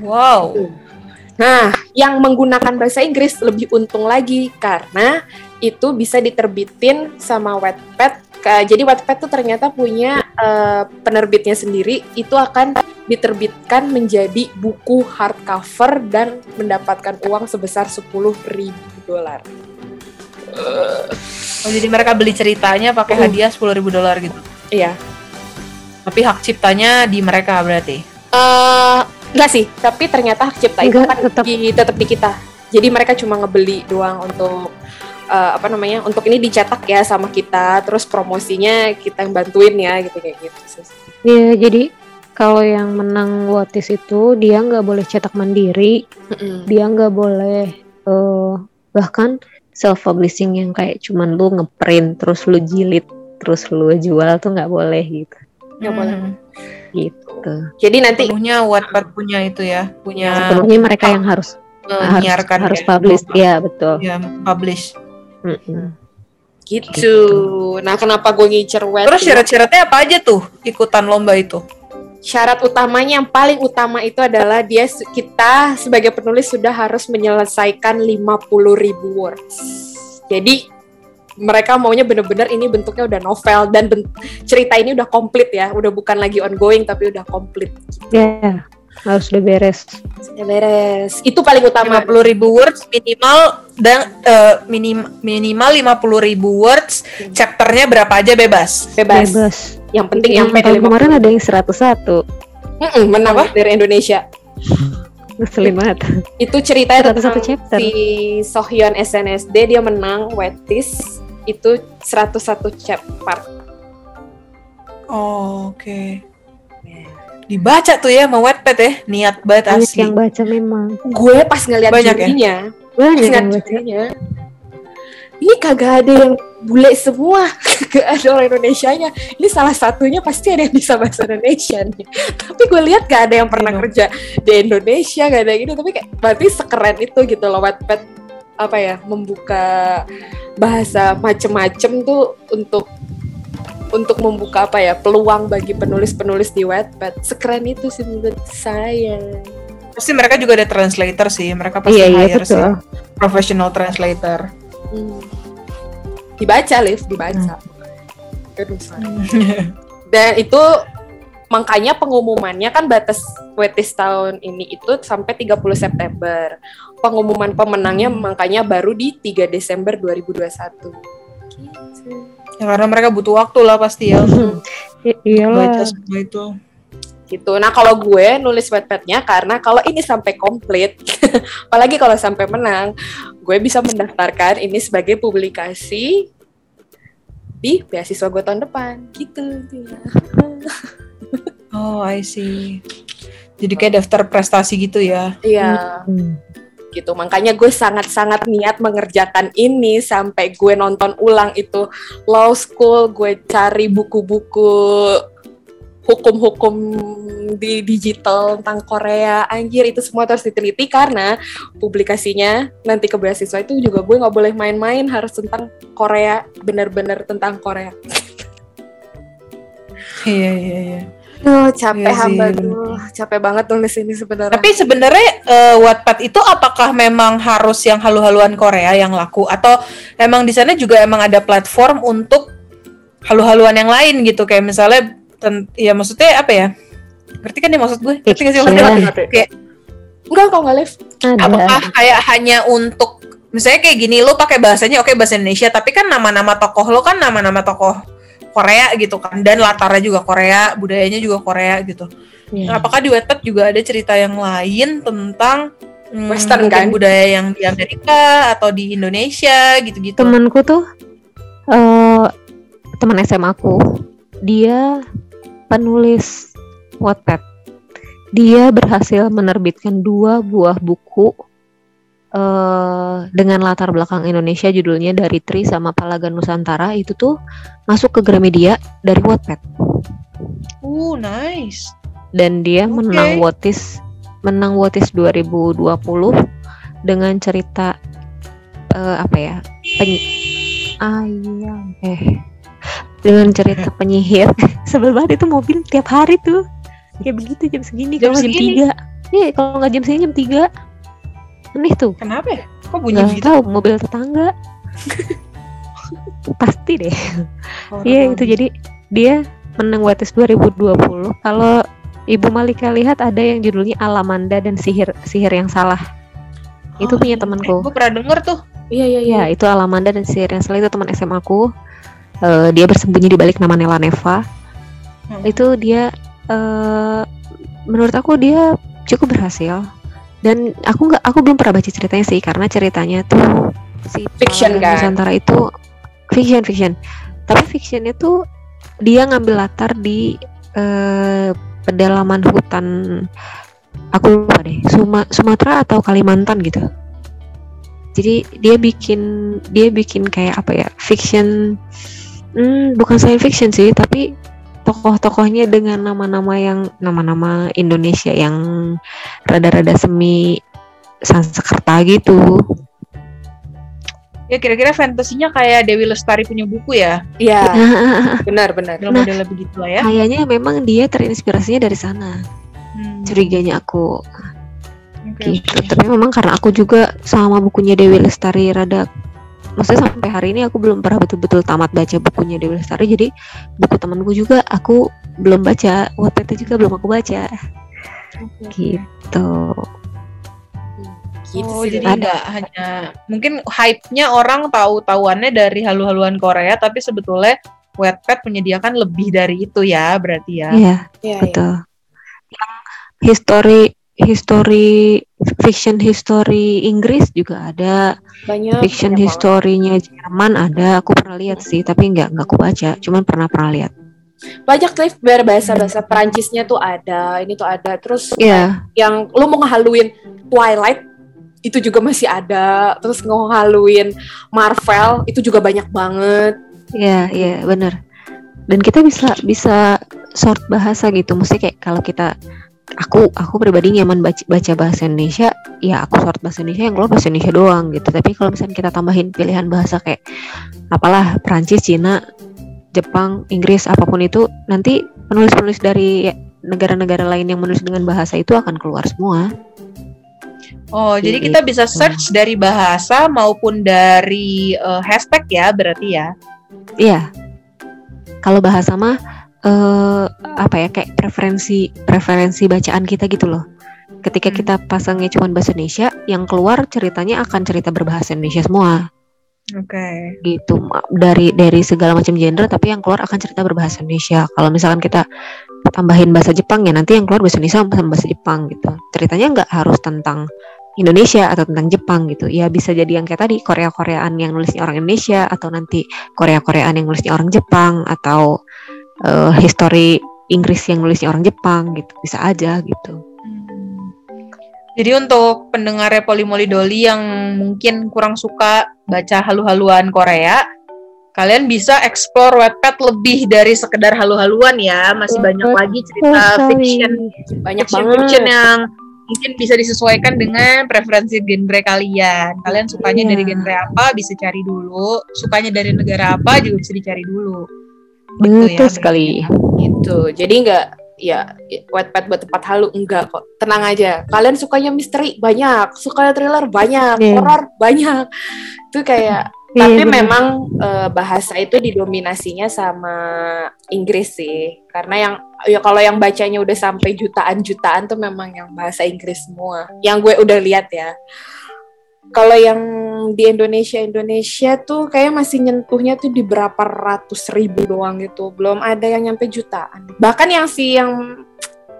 Wow. Nah, yang menggunakan bahasa Inggris lebih untung lagi karena itu bisa diterbitin sama Wattpad. Jadi Wattpad tuh ternyata punya eh, penerbitnya sendiri, itu akan diterbitkan menjadi buku hardcover dan mendapatkan uang sebesar 10.000 dolar. Oh, jadi mereka beli ceritanya pakai Mm. hadiah 10.000 dolar gitu. Iya. Tapi hak ciptanya di mereka berarti. Eh, enggak sih, tapi ternyata hak cipta itu kan tetap. di, tetap di kita. Jadi mereka cuma ngebeli doang untuk eh, apa namanya untuk ini dicetak ya sama kita terus promosinya kita yang bantuin ya gitu kayak gitu. Iya, jadi kalau yang menang Watis itu dia nggak boleh cetak mandiri, Mm-mm. dia nggak boleh eh, bahkan self publishing yang kayak cuman lu ngeprint terus lu jilid terus lu jual tuh nggak boleh gitu Nggak boleh. Hmm. gitu Jadi nanti Sepenuhnya Wattpad punya itu ya, punya sepenuhnya mereka yang harus harus menyiarkan harus ya, publish ya betul Ya, publish. Mm-mm. gitu. Nah, kenapa gue ngincer wet? Terus syarat-syaratnya apa aja tuh ikutan lomba itu? syarat utamanya yang paling utama itu adalah dia kita sebagai penulis sudah harus menyelesaikan 50.000 ribu words. Jadi mereka maunya bener-bener ini bentuknya udah novel dan ben- cerita ini udah komplit ya, udah bukan lagi ongoing tapi udah komplit. ya harus udah beres Sudah beres. Itu paling utama. 50 ribu words minimal dan eh, minim, minimal 50 ribu words chapternya berapa aja bebas Bebas. bebas Yang penting yang nyampe tahun 50. kemarin ada yang 101 Mm-mm, menang Apa? dari Indonesia. ngeselin banget Itu ceritanya 101 tentang chapter. si Sohyun SNSD dia menang Wetis itu 101 chapter. oh, oke dibaca tuh ya sama Wattpad ya niat banget banyak asli yang baca memang gue pas ngeliat Banyak ya? jurinya, banyak pas ngeliat jurinya, ini kagak ada yang bule semua, *laughs* kagak ada orang Indonesia-nya. Ini salah satunya pasti ada yang bisa bahasa Indonesia nih. *laughs* Tapi gue lihat gak ada yang pernah Iya. kerja di Indonesia, gak ada gitu. Tapi kayak berarti sekeren itu gitu loh, Wattpad apa ya membuka bahasa macem-macem tuh untuk untuk membuka apa ya peluang bagi penulis-penulis di Wattpad sekeren itu sih menurut saya. pasti mereka juga ada translator sih mereka pasti iya iya hire sih betul professional translator Hmm. Dibaca, Liv, dibaca. Sorry. Dan itu makanya pengumumannya kan batas wetis tahun ini itu sampai 30 September. Pengumuman pemenangnya makanya baru di 3 Desember 2021. Gitu. ya, karena mereka butuh waktu lah pasti ya untuk I- iyalah baca semua itu Gitu. Nah, kalau gue nulis Wattpad-nya karena kalau ini sampai komplit, *laughs* apalagi kalau sampai menang, gue bisa mendaftarkan ini sebagai publikasi di beasiswa gue tahun depan. Gitu. *laughs* oh I see. Jadi kayak daftar prestasi gitu ya? Iya. Hmm. gitu. Makanya gue sangat-sangat niat mengerjakan ini sampai gue nonton ulang itu law school gue cari buku-buku hukum-hukum di digital tentang Korea. Anjir itu semua terus diteliti karena publikasinya nanti ke beasiswa itu juga gue nggak boleh main-main harus tentang Korea bener-bener tentang Korea. Iya iya iya Duh, capek Iya hamba tuh capek banget nulis ini sebenarnya. Tapi sebenarnya eh, Wattpad itu apakah memang harus yang halu-haluan Korea yang laku? Atau emang di sana juga emang ada platform untuk halu-haluan yang lain gitu? Kayak misalnya ten- ya maksudnya apa ya? Ngerti kan ya maksud gue? Ngerti gak sih maksudnya? Kayak enggak kok nggak live. Ada. Apakah kayak hanya untuk misalnya kayak gini lo pakai bahasanya oke bahasa Indonesia tapi kan nama-nama tokoh lo kan nama-nama tokoh Korea gitu kan dan latarnya juga Korea budayanya juga Korea gitu Iya. Nah, apakah di Wattpad juga ada cerita yang lain tentang hmm, Western, kan? budaya yang di Amerika atau di Indonesia gitu-gitu? temanku tuh eh teman SMA aku dia penulis Wattpad dia berhasil menerbitkan dua buah buku eh dengan latar belakang Indonesia judulnya dari Tri sama Palagan Nusantara itu tuh masuk ke Gramedia dari Wattpad. Uh, nice. dan dia Oke. menang Wotis menang Wotis 2020 dengan cerita eh, apa ya penyi ayam eh dengan cerita *laughs* penyihir. *laughs* Sebel banget itu mobil tiap hari tuh. Kayak begitu jam segini Jam kalau jam tiga. Iya kalau nggak jam segini jam tiga aneh tuh Kenapa ya? Kok bunyi gitu? tahu mobil tetangga *laughs* pasti deh Oh, *laughs* Iya itu jadi dia menang Watis 2020. Kalau Ibu Malika lihat ada yang judulnya Alamanda dan sihir sihir yang salah. Itu punya temanku. Gue pernah denger tuh. iya iya iya Ya itu Alamanda dan sihir yang salah itu teman SMA aku. Eh, dia bersembunyi di balik nama Nela Neva. Hmm. Itu dia eh menurut aku dia cukup berhasil. Dan aku nggak aku belum pernah baca ceritanya sih karena ceritanya tuh si Fiction, kan? Nusantara itu fiction fiction. Tapi fiction itu dia ngambil latar di eh, pedalaman hutan aku lupa deh Suma- Sumatera atau Kalimantan gitu. Jadi dia bikin dia bikin kayak apa ya fiction hmm, bukan science fiction sih tapi tokoh-tokohnya dengan nama-nama yang nama-nama Indonesia yang rada-rada semi Sanskerta gitu. Ya kira-kira fantasinya kayak Dewi Lestari punya buku ya. Iya, *laughs* benar benar. Dalam Nah. modelnya begitu lah ya. Kayaknya memang dia terinspirasinya dari sana. Hmm. Curiganya aku Oke, gitu. Tapi memang karena aku juga sama bukunya Dewi Lestari rada maksudnya sampai hari ini aku belum pernah betul-betul tamat baca bukunya Dewi Lestari jadi buku temanku juga aku belum baca Wattpad juga belum aku baca gitu Gitu Oh, sih. jadi Ada. nggak hanya mungkin hype-nya orang tahu-tahuannya dari halu-haluan Korea, tapi sebetulnya Wattpad menyediakan lebih dari itu ya, berarti ya. Iya Iya, iya. betul yang history history fiction history Inggris juga ada Banyak. fiction banyak historinya Jerman ada aku pernah lihat sih tapi nggak nggak aku baca cuman pernah pernah lihat banget. Banyak live biar bahasa-bahasa Perancisnya tuh ada, ini tuh ada. Terus Iya yang lu mau ngehaluin Twilight itu juga masih ada. Terus ngehaluin Marvel itu juga banyak banget. Iya, iya, bener. Dan kita bisa bisa sort bahasa gitu. Mesti kayak kalau kita aku aku pribadi nyaman baca, baca bahasa Indonesia, ya aku sort bahasa Indonesia yang keluar bahasa Indonesia doang gitu. Tapi kalau misalnya kita tambahin pilihan bahasa kayak apalah Perancis, Cina, Jepang, Inggris, apa pun itu, nanti penulis-penulis dari negara-negara lain yang menulis dengan bahasa itu akan keluar semua. Oh, jadi kita bisa search dari bahasa maupun dari eh, hashtag ya, berarti ya. Iya. Kalau bahasa mah eh apa ya kayak preferensi preferensi bacaan kita gitu loh. Ketika Hmm. kita pasangnya cuma bahasa Indonesia, yang keluar ceritanya akan cerita berbahasa Indonesia semua Oke. gitu. Ma- Dari dari segala macam genre tapi yang keluar akan cerita berbahasa Indonesia. Kalau misalkan kita tambahin bahasa Jepang ya nanti yang keluar bahasa Indonesia sama bahasa Jepang gitu. Ceritanya nggak harus tentang Indonesia atau tentang Jepang gitu. Ya bisa jadi yang kayak tadi Korea-Koreaan yang nulisnya orang Indonesia atau nanti Korea-Koreaan yang nulisnya orang Jepang atau eh, history Inggris yang nulisnya orang Jepang gitu. Bisa aja gitu. Hmm. Jadi untuk pendengarnya Polimoli Doli yang mungkin kurang suka baca halu-haluan Korea, kalian bisa explore Wattpad lebih dari sekedar halu-haluan ya. Masih banyak lagi cerita fiction Banyak fiction, banget. fiction yang mungkin bisa disesuaikan dengan preferensi genre kalian. Kalian sukanya Iya. dari genre apa bisa cari dulu, sukanya dari negara apa juga bisa dicari dulu. Gitu Betul ya, sekali. gitu. Jadi nggak ya Wattpad buat tempat halu enggak kok. Tenang aja. Kalian sukanya misteri banyak. Sukanya thriller banyak. Iya. horor banyak. Itu kayak Iya, tapi bener. memang eh, bahasa itu didominasinya sama Inggris sih. Karena yang ya kalau yang bacanya udah sampai jutaan jutaan tuh memang yang bahasa Inggris semua. Yang gue udah lihat ya. Kalau yang di Indonesia Indonesia tuh kayak masih nyentuhnya tuh di berapa ratus ribu doang gitu belum ada yang nyampe jutaan bahkan yang si yang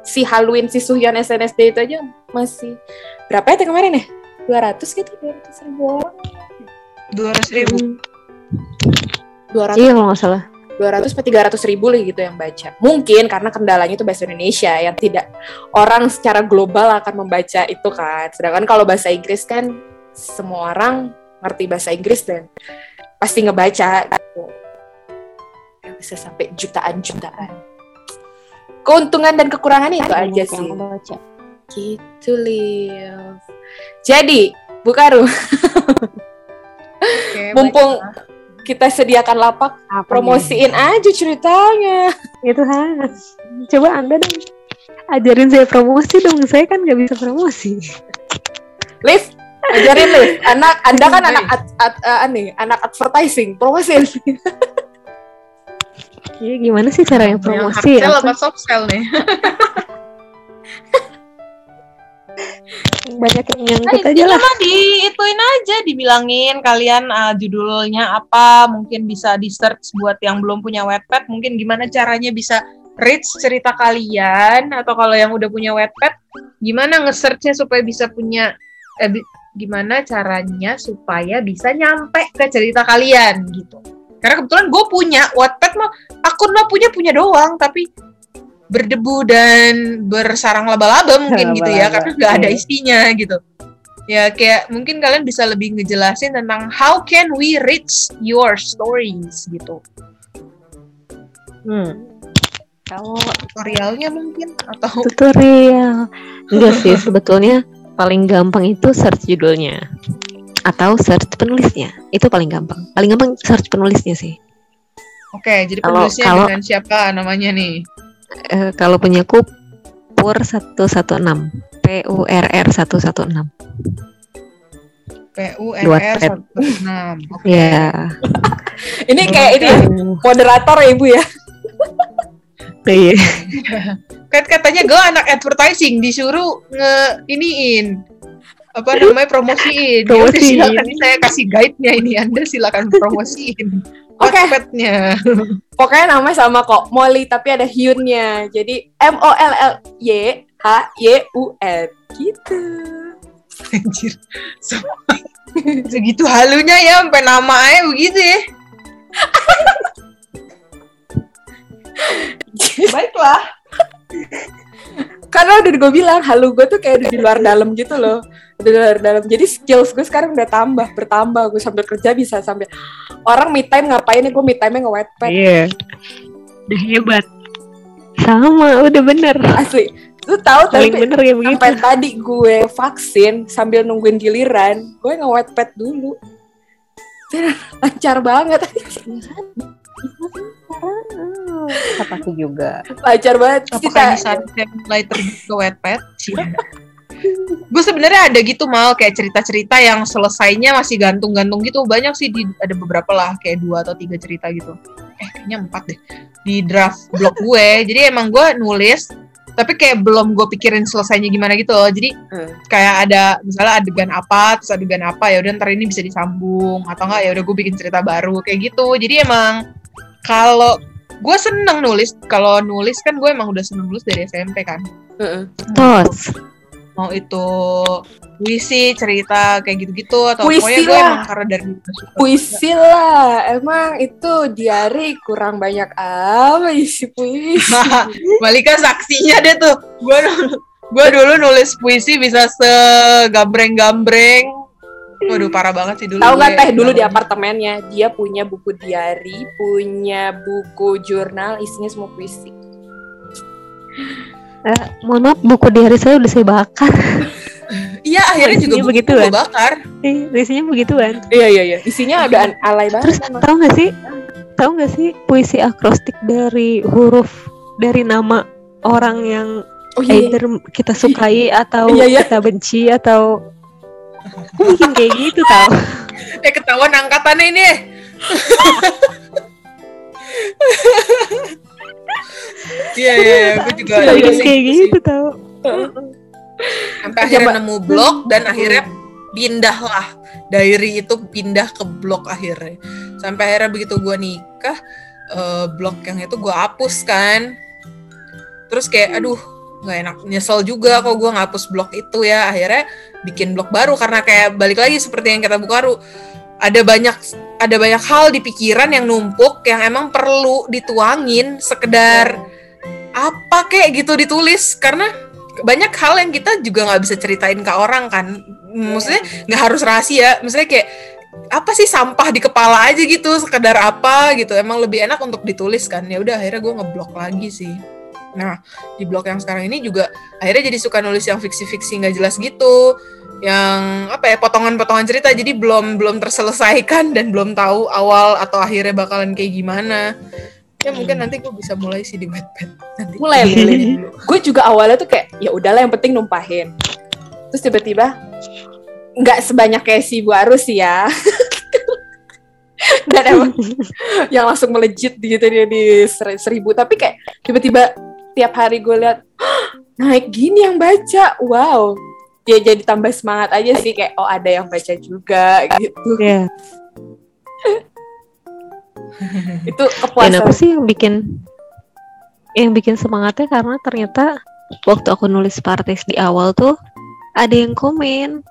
si Halloween si Suhyon SNSD itu aja masih berapa ya teh kemarin ya 200 gitu 200 ribu orang Dua ratus ribu. Hmm. 200 Iya kalau nggak salah. 200 sampai 300 ribu lah gitu yang baca. Mungkin karena kendalanya itu bahasa Indonesia yang tidak orang secara global akan membaca itu kan. Sedangkan kalau bahasa Inggris kan semua orang ngerti bahasa Inggris dan pasti ngebaca gitu. Ya, bisa sampai jutaan-jutaan. Keuntungan dan kekurangannya itu aja sih. Gitu, Liv. Jadi, Bu Karu, Oke, *laughs* mumpung baiklah. kita sediakan lapak, promosiin aja ceritanya. Itu Hans. Coba Anda dong. Ajarin saya promosi dong. Saya kan nggak bisa promosi. Liv, ajarin Liv. Anak, Anda kan anak ad, ad, eh, aneh, anak advertising, promosiin. Iya gimana sih caranya Yang promosi? hard sell Apa? soft sell nih? Banyak yang Nah, nyangkut aja intinya lah. mah di ituin aja, dibilangin kalian ah, judulnya apa, mungkin bisa di search buat yang belum punya Wattpad, mungkin gimana caranya bisa reach cerita kalian atau kalau yang udah punya Wattpad, gimana nge-searchnya supaya bisa punya eh, gimana caranya supaya bisa nyampe ke cerita kalian gitu. Karena kebetulan gue punya Wattpad mah akun mah punya punya doang tapi berdebu dan bersarang laba-laba mungkin gitu ya karena nggak ada iya. isinya gitu. Ya kayak mungkin kalian bisa lebih ngejelasin tentang how can we reach your stories gitu. Hmm. Kalau Tutorialnya mungkin atau tutorial enggak sih *laughs* sebetulnya paling gampang itu search judulnya atau search penulisnya itu paling gampang paling gampang search penulisnya sih Oke, jadi Kalau- penulisnya kalau- dengan siapa namanya nih? Eh, kalau punyaku pur 116 P U R R 116 P U R R Wattpad. 16. Oke. ya Ini kayak ini ya, moderator ya ibu ya. iya. *laughs* Kan katanya gue anak advertising disuruh nge iniin apa namanya promosiin. Ya Promosiin. silakan ini saya kasih guide-nya ini Anda silakan promosiin. *laughs* Oke. Wattpad-nya. *laughs* Pokoknya namanya sama kok, Molly tapi ada Hyun-nya. Jadi M O L L Y H Y U N gitu. Anjir. Se- *laughs* Segitu halunya ya sampai namanya begitu ya. Baiklah. Karena udah gue bilang, halu gue tuh kayak udah di luar dalam gitu loh. Udah di luar dalam. Jadi skills gue sekarang udah tambah, bertambah. Gue sambil kerja bisa sambil orang me time ngapain nih? Gue me time-nya nge-wetpad. Iya. Udah hebat. Sama, udah bener. Asli. Lu tahu tapi bener ya begitu. sampai tadi gue vaksin sambil nungguin giliran, gue nge-wetpad dulu. Dan *laughs* lancar banget. *laughs* Kata aku juga. lancar banget. Apakah saya mulai terjun ke Wattpad? gue sebenarnya ada gitu mal. Kayak cerita-cerita yang selesainya masih gantung-gantung gitu. Banyak sih di ada beberapa lah. Kayak dua atau tiga cerita gitu. Eh kayaknya empat deh. Di draft blog *laughs* gue. Jadi emang gue nulis tapi kayak belum gue pikirin selesainya gimana gitu loh. Jadi Hmm. kayak ada misalnya adegan apa terus adegan apa ya udah ntar ini bisa disambung. Atau enggak ya udah gue bikin cerita baru. Kayak gitu. Jadi emang kalau gue seneng nulis kalau nulis kan gue emang udah seneng nulis dari SMP kan Heeh. Tos. mau itu puisi cerita kayak gitu-gitu atau Puisi pokoknya gue lah. emang karena dari Puisi lah, emang itu diari kurang banyak apa isi puisi. *laughs* Malika saksinya deh tuh gue dulu gue dulu nulis puisi bisa segambreng-gambreng waduh parah banget sih dulu Tahu nggak teh dulu di apartemennya dia punya buku diari, punya buku jurnal isinya semua puisi. Eh, mohon maaf, buku di hari saya udah saya bakar. iya akhirnya juga Isinya buku begitu kan? bakar Eh, Isinya begituan. Iya iya iya. Isinya ada an- alay Terus banget. emang. tahu nggak sih? Tahu nggak sih puisi akrostik dari huruf dari nama orang yang Oh iya. iya. either kita sukai atau Iya, iya. kita benci atau Aku bikin kayak gitu tau *laughs* eh ketahuan angkatannya ini. Iya iya iya, gue juga bikin kayak gitu tau sampai akhirnya Coba. nemu blog dan akhirnya pindah lah. Diary itu pindah ke blog akhirnya. Sampai akhirnya begitu gue nikah eh, blog yang itu gue hapus kan. Terus kayak aduh nggak enak nyesel juga kok gue ngapus blog itu ya. Akhirnya bikin blog baru karena kayak balik lagi seperti yang kata Bu Karu ada banyak ada banyak hal di pikiran yang numpuk yang emang perlu dituangin sekedar apa kayak gitu ditulis. Karena banyak hal yang kita juga nggak bisa ceritain ke orang kan. Maksudnya nggak harus rahasia. Maksudnya kayak apa sih sampah di kepala aja gitu sekedar apa gitu. Emang lebih enak untuk ditulis kan. Ya udah akhirnya gue ngeblok lagi sih nah di blog yang sekarang ini juga akhirnya jadi suka nulis yang fiksi-fiksi nggak jelas gitu yang apa ya potongan-potongan cerita jadi belum belum terselesaikan dan belum tahu awal atau akhirnya bakalan kayak gimana ya mungkin nanti gue bisa mulai sih di Wattpad nanti mulai *laughs* mulai dulu. Gue juga awalnya tuh kayak ya udahlah yang penting numpahin. Terus tiba-tiba nggak sebanyak kayak si Bu Arus sih ya. *laughs* Dan emang *laughs* yang langsung melejit gitu dia di ser- seribu. Tapi kayak tiba-tiba tiap hari gue lihat "Hah, naik gini yang baca. Wow. Ya jadi tambah semangat aja sih kayak oh ada yang baca juga gitu. ya *laughs* Itu dan kepuasan. aku sih yang bikin yang bikin semangatnya karena ternyata waktu aku nulis partes di awal tuh ada yang komen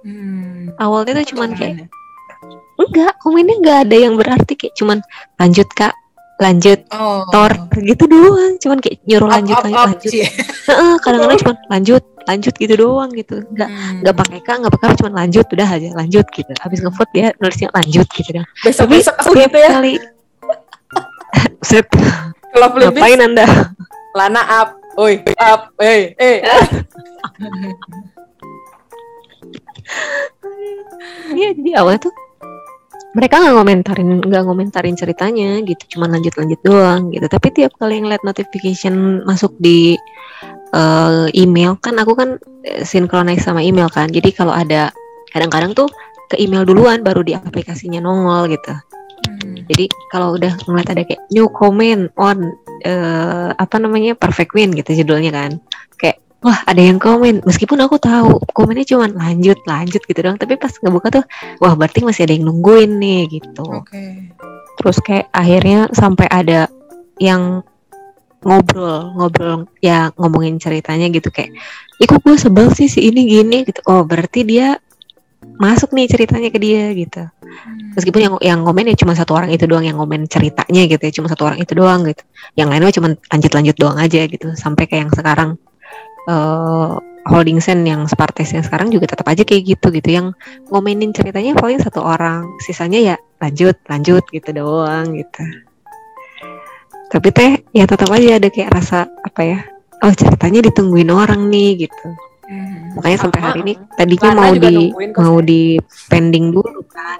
Hmm. Awalnya tuh cuman kayak Komennya. enggak, komennya enggak ada yang berarti kayak cuman lanjut Kak, lanjut Oh. tor gitu doang, cuman kayak nyuruh Up, lanjut up, lanjut up, lanjut. Heeh, kadang-kadang cuman *laughs* lanjut lanjut gitu doang gitu. Enggak Hmm. nggak pakai Kak, nggak pakai apa, cuman lanjut udah aja lanjut gitu. Habis ngevote dia nulisnya lanjut gitu dah. besok besok aku gitu ya kali *laughs* Set, kalau ngapain anda? lana up oi up eh eh *laughs* Iya jadi awalnya tuh mereka nggak ngomentarin nggak ngomentarin ceritanya gitu cuman lanjut lanjut doang gitu. Tapi tiap kali ngeliat notification masuk di eh, email kan aku kan eh, synchronize sama email kan. Jadi kalau ada kadang-kadang tuh ke email duluan baru di aplikasinya nongol gitu. Hmm. jadi kalau udah ngeliat ada kayak new comment on eh, apa namanya perfect win gitu judulnya kan wah ada yang komen. Meskipun aku tahu komennya cuman lanjut lanjut gitu dong tapi pas ngebuka tuh wah berarti masih ada yang nungguin nih gitu. Oke. terus kayak akhirnya sampai ada yang ngobrol ngobrol ya ngomongin ceritanya gitu. Kayak ikut gue sebel sih si ini gini? Gitu. Oh berarti dia masuk nih ceritanya ke dia gitu. Meskipun yang yang ngomen ya cuma satu orang itu doang yang ngomen ceritanya gitu ya. Cuma satu orang itu doang gitu. Yang lainnya cuma lanjut lanjut doang aja gitu. Sampai kayak yang sekarang eh holding sen yang Spartes yang sekarang juga tetap aja kayak gitu gitu. Yang ngomenin ceritanya paling satu orang sisanya ya lanjut lanjut gitu doang gitu. Tapi teh ya tetap aja ada kayak rasa apa ya oh ceritanya ditungguin orang nih gitu. Hmm. makanya sampai hari ini tadinya Lana mau di mau di pending dulu kan.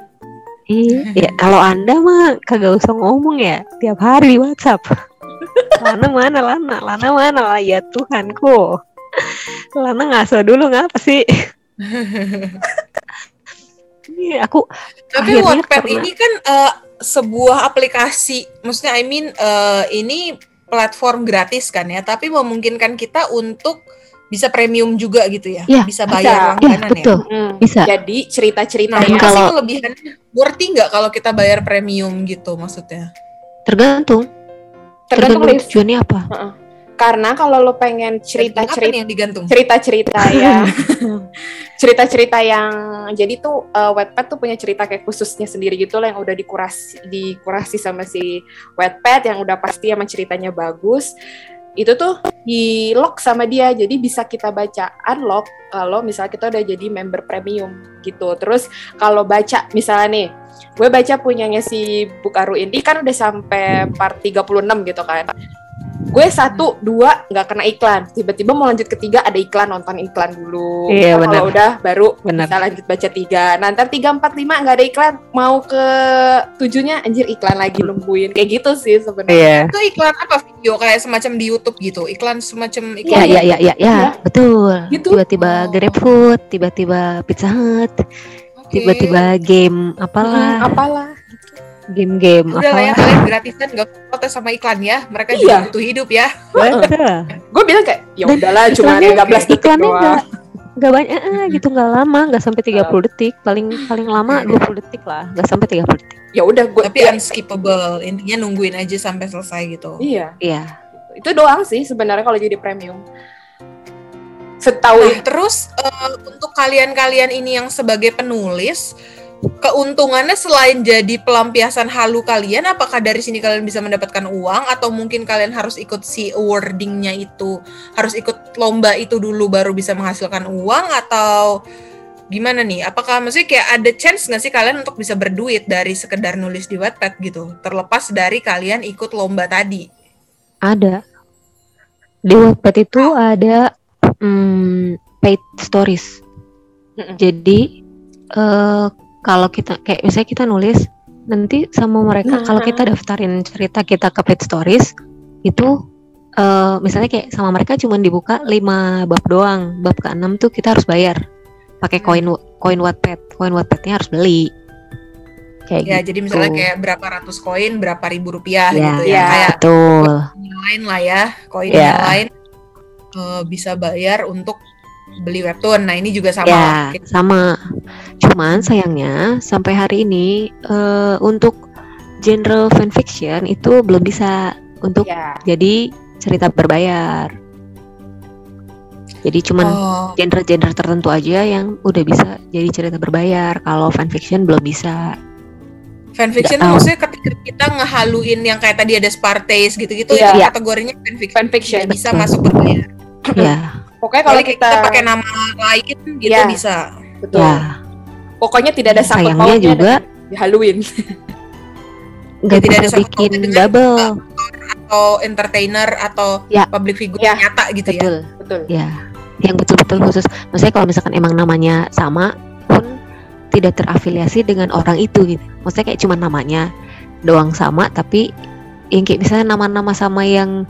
Iya, *laughs* ya kalau anda mah kagak usah ngomong ya tiap hari di WhatsApp. *laughs* Lana mana Lana, Lana mana? Lah ya Tuhanku. Lana ngaso dulu ngapa sih? *laughs* Iya, aku Tapi Wattpad karena- ini kan eh, sebuah aplikasi, maksudnya I mean eh, ini platform gratis kan ya, tapi memungkinkan kita untuk bisa premium juga gitu ya, Iya, bisa bisa. bayar ya langganan ya. betul Hmm. bisa. jadi cerita-cerita Nah, yang apa kalau- sih kelebihannya? Worthy nggak kalau kita bayar premium gitu maksudnya? Tergantung, tergantung tergantung tujuannya apa. Karena kalau lo pengen cerita-cerita yang digantung? cerita-cerita *laughs* ya. Cerita-cerita yang jadi tuh uh, Wattpad tuh punya cerita kayak khususnya sendiri gitu lah yang udah dikurasi dikurasi sama si Wattpad yang udah pasti emang ceritanya bagus. Itu tuh di lock sama dia jadi bisa kita baca unlock kalau misalnya kita udah jadi member premium gitu. Terus kalau baca misalnya nih gue baca punyanya si Bukaru Indi kan udah sampai part 36 gitu kan gue satu dua nggak kena iklan tiba-tiba mau lanjut ketiga ada iklan nonton iklan dulu Iya, Ntar kalau benar. udah baru Benar. bisa lanjut baca tiga nah ntar tiga empat lima nggak ada iklan mau ke tujuhnya anjir iklan lagi nungguin kayak gitu sih sebenarnya Iya. Itu iklan apa video kayak semacam di YouTube gitu? Iklan semacam Ya, iklan ya, ya, ya, ya, Iya. betul. Gitu. Tiba-tiba Oh. GrabFood, tiba-tiba Pizza Hut, Oke. tiba-tiba game apalah, Hmm, apalah game-game Udah lah ya kalian gratisan gak protes sama iklan ya. Mereka Iya. juga butuh hidup ya. Betul. gue bilang kayak ya Dan udahlah cuma iklannya- 13 detik iklannya doang nggak nggak banyak eh, gitu nggak lama nggak sampai 30 detik paling paling lama 20 detik lah nggak sampai 30 detik ya udah gue Tapi unskippable. Intinya nungguin aja sampai selesai gitu. iya iya itu doang sih sebenarnya kalau jadi premium setahu Nah, terus eh, untuk kalian-kalian ini yang sebagai penulis, keuntungannya selain jadi pelampiasan halu kalian, apakah dari sini kalian bisa mendapatkan uang? Atau mungkin kalian harus ikut si awardingnya itu, harus ikut lomba itu dulu baru bisa menghasilkan uang? Atau gimana nih? Apakah maksudnya kayak ada chance nggak sih kalian untuk bisa berduit dari sekedar nulis di Wattpad gitu, terlepas dari kalian ikut lomba tadi? ada. Di Wattpad itu ada hmm, paid stories. Jadi eh kalau kita kayak misalnya kita nulis nanti sama mereka Nah. kalau kita daftarin cerita kita ke paid stories itu eh misalnya kayak sama mereka cuma dibuka 5 bab doang bab ke-6 tuh kita harus bayar pakai Hmm. koin koin Wattpad koin Wattpadnya harus beli kayak Ya, gitu jadi misalnya kayak berapa ratus koin, berapa ribu rupiah ya, gitu ya. ya. Kayak betul yang lain lah ya, koin Ya. yang lain eh, bisa bayar untuk beli webtoon. Nah, ini juga sama. Ya, sama. Cuman sayangnya sampai hari ini eh, untuk genre fanfiction itu belum bisa untuk ya jadi cerita berbayar. Jadi cuman Oh, genre-genre tertentu aja yang udah bisa jadi cerita berbayar. Kalau fanfiction belum bisa. fanfiction Nggak maksudnya ketika kita ngehaluin yang kayak tadi ada Spartace gitu-gitu Iya. itu kategorinya fanfiction. Fanfiction. Tidak bisa Betul. masuk berbayar. ya, *laughs* Pokoknya Kalau kita, kita, pakai nama lain gitu Iya. bisa. betul. ya. Pokoknya tidak ada sangkut Sayangnya pautnya juga dengan dihaluin. nggak tidak ada bikin double. Atau entertainer atau Ya. public figure Ya. nyata gitu ya. Betul. Betul. Ya, yang betul-betul khusus. Maksudnya kalau misalkan emang namanya sama pun tidak terafiliasi dengan orang itu gitu. Maksudnya kayak cuma namanya doang sama tapi yang kayak misalnya nama-nama sama yang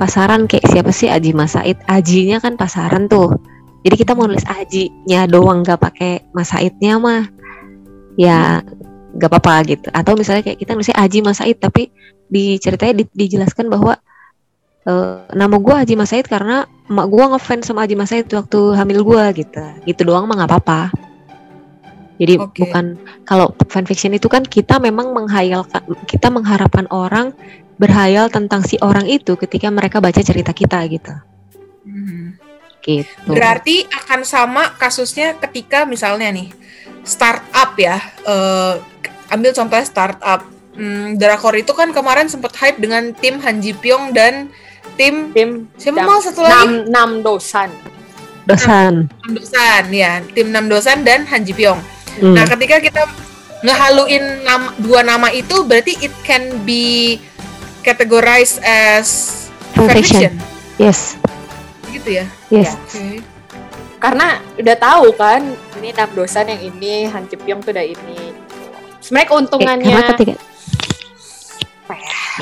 pasaran kayak siapa sih Aji Masaid. Ajinya kan pasaran tuh. Jadi kita mau nulis Ajinya doang gak pakai Masaidnya mah. Ya gak apa-apa gitu. Atau misalnya kayak kita nulisnya Aji Masaid tapi di ceritanya di- dijelaskan bahwa eh, nama gue Haji Mas Said karena emak gue ngefans sama Haji Mas Said waktu hamil gue gitu gitu doang mah nggak apa-apa jadi Oke. bukan kalau fanfiction itu kan kita memang menghayalkan kita mengharapkan orang berhayal tentang si orang itu ketika mereka baca cerita kita gitu Hmm. gitu Berarti akan sama kasusnya ketika misalnya nih startup ya, eh, ambil contohnya startup. Hmm, Drakor itu kan kemarin sempat hype dengan tim Han Ji Pyong dan tim Tim siapa mal satu lagi? enam enam dosan. dosan Nam Dosan ya, tim Nam Dosan dan Han Ji Pyong. Hmm. Nah, ketika kita ngehaluin nama, dua nama itu berarti it can be categorized as Fanfiction. yes Gitu ya. yes Oke. Karena udah tahu kan, ini enam dosan yang ini, Han Ji Pyong tuh udah ini. Sebenarnya Eh, keuntungannya karena ketika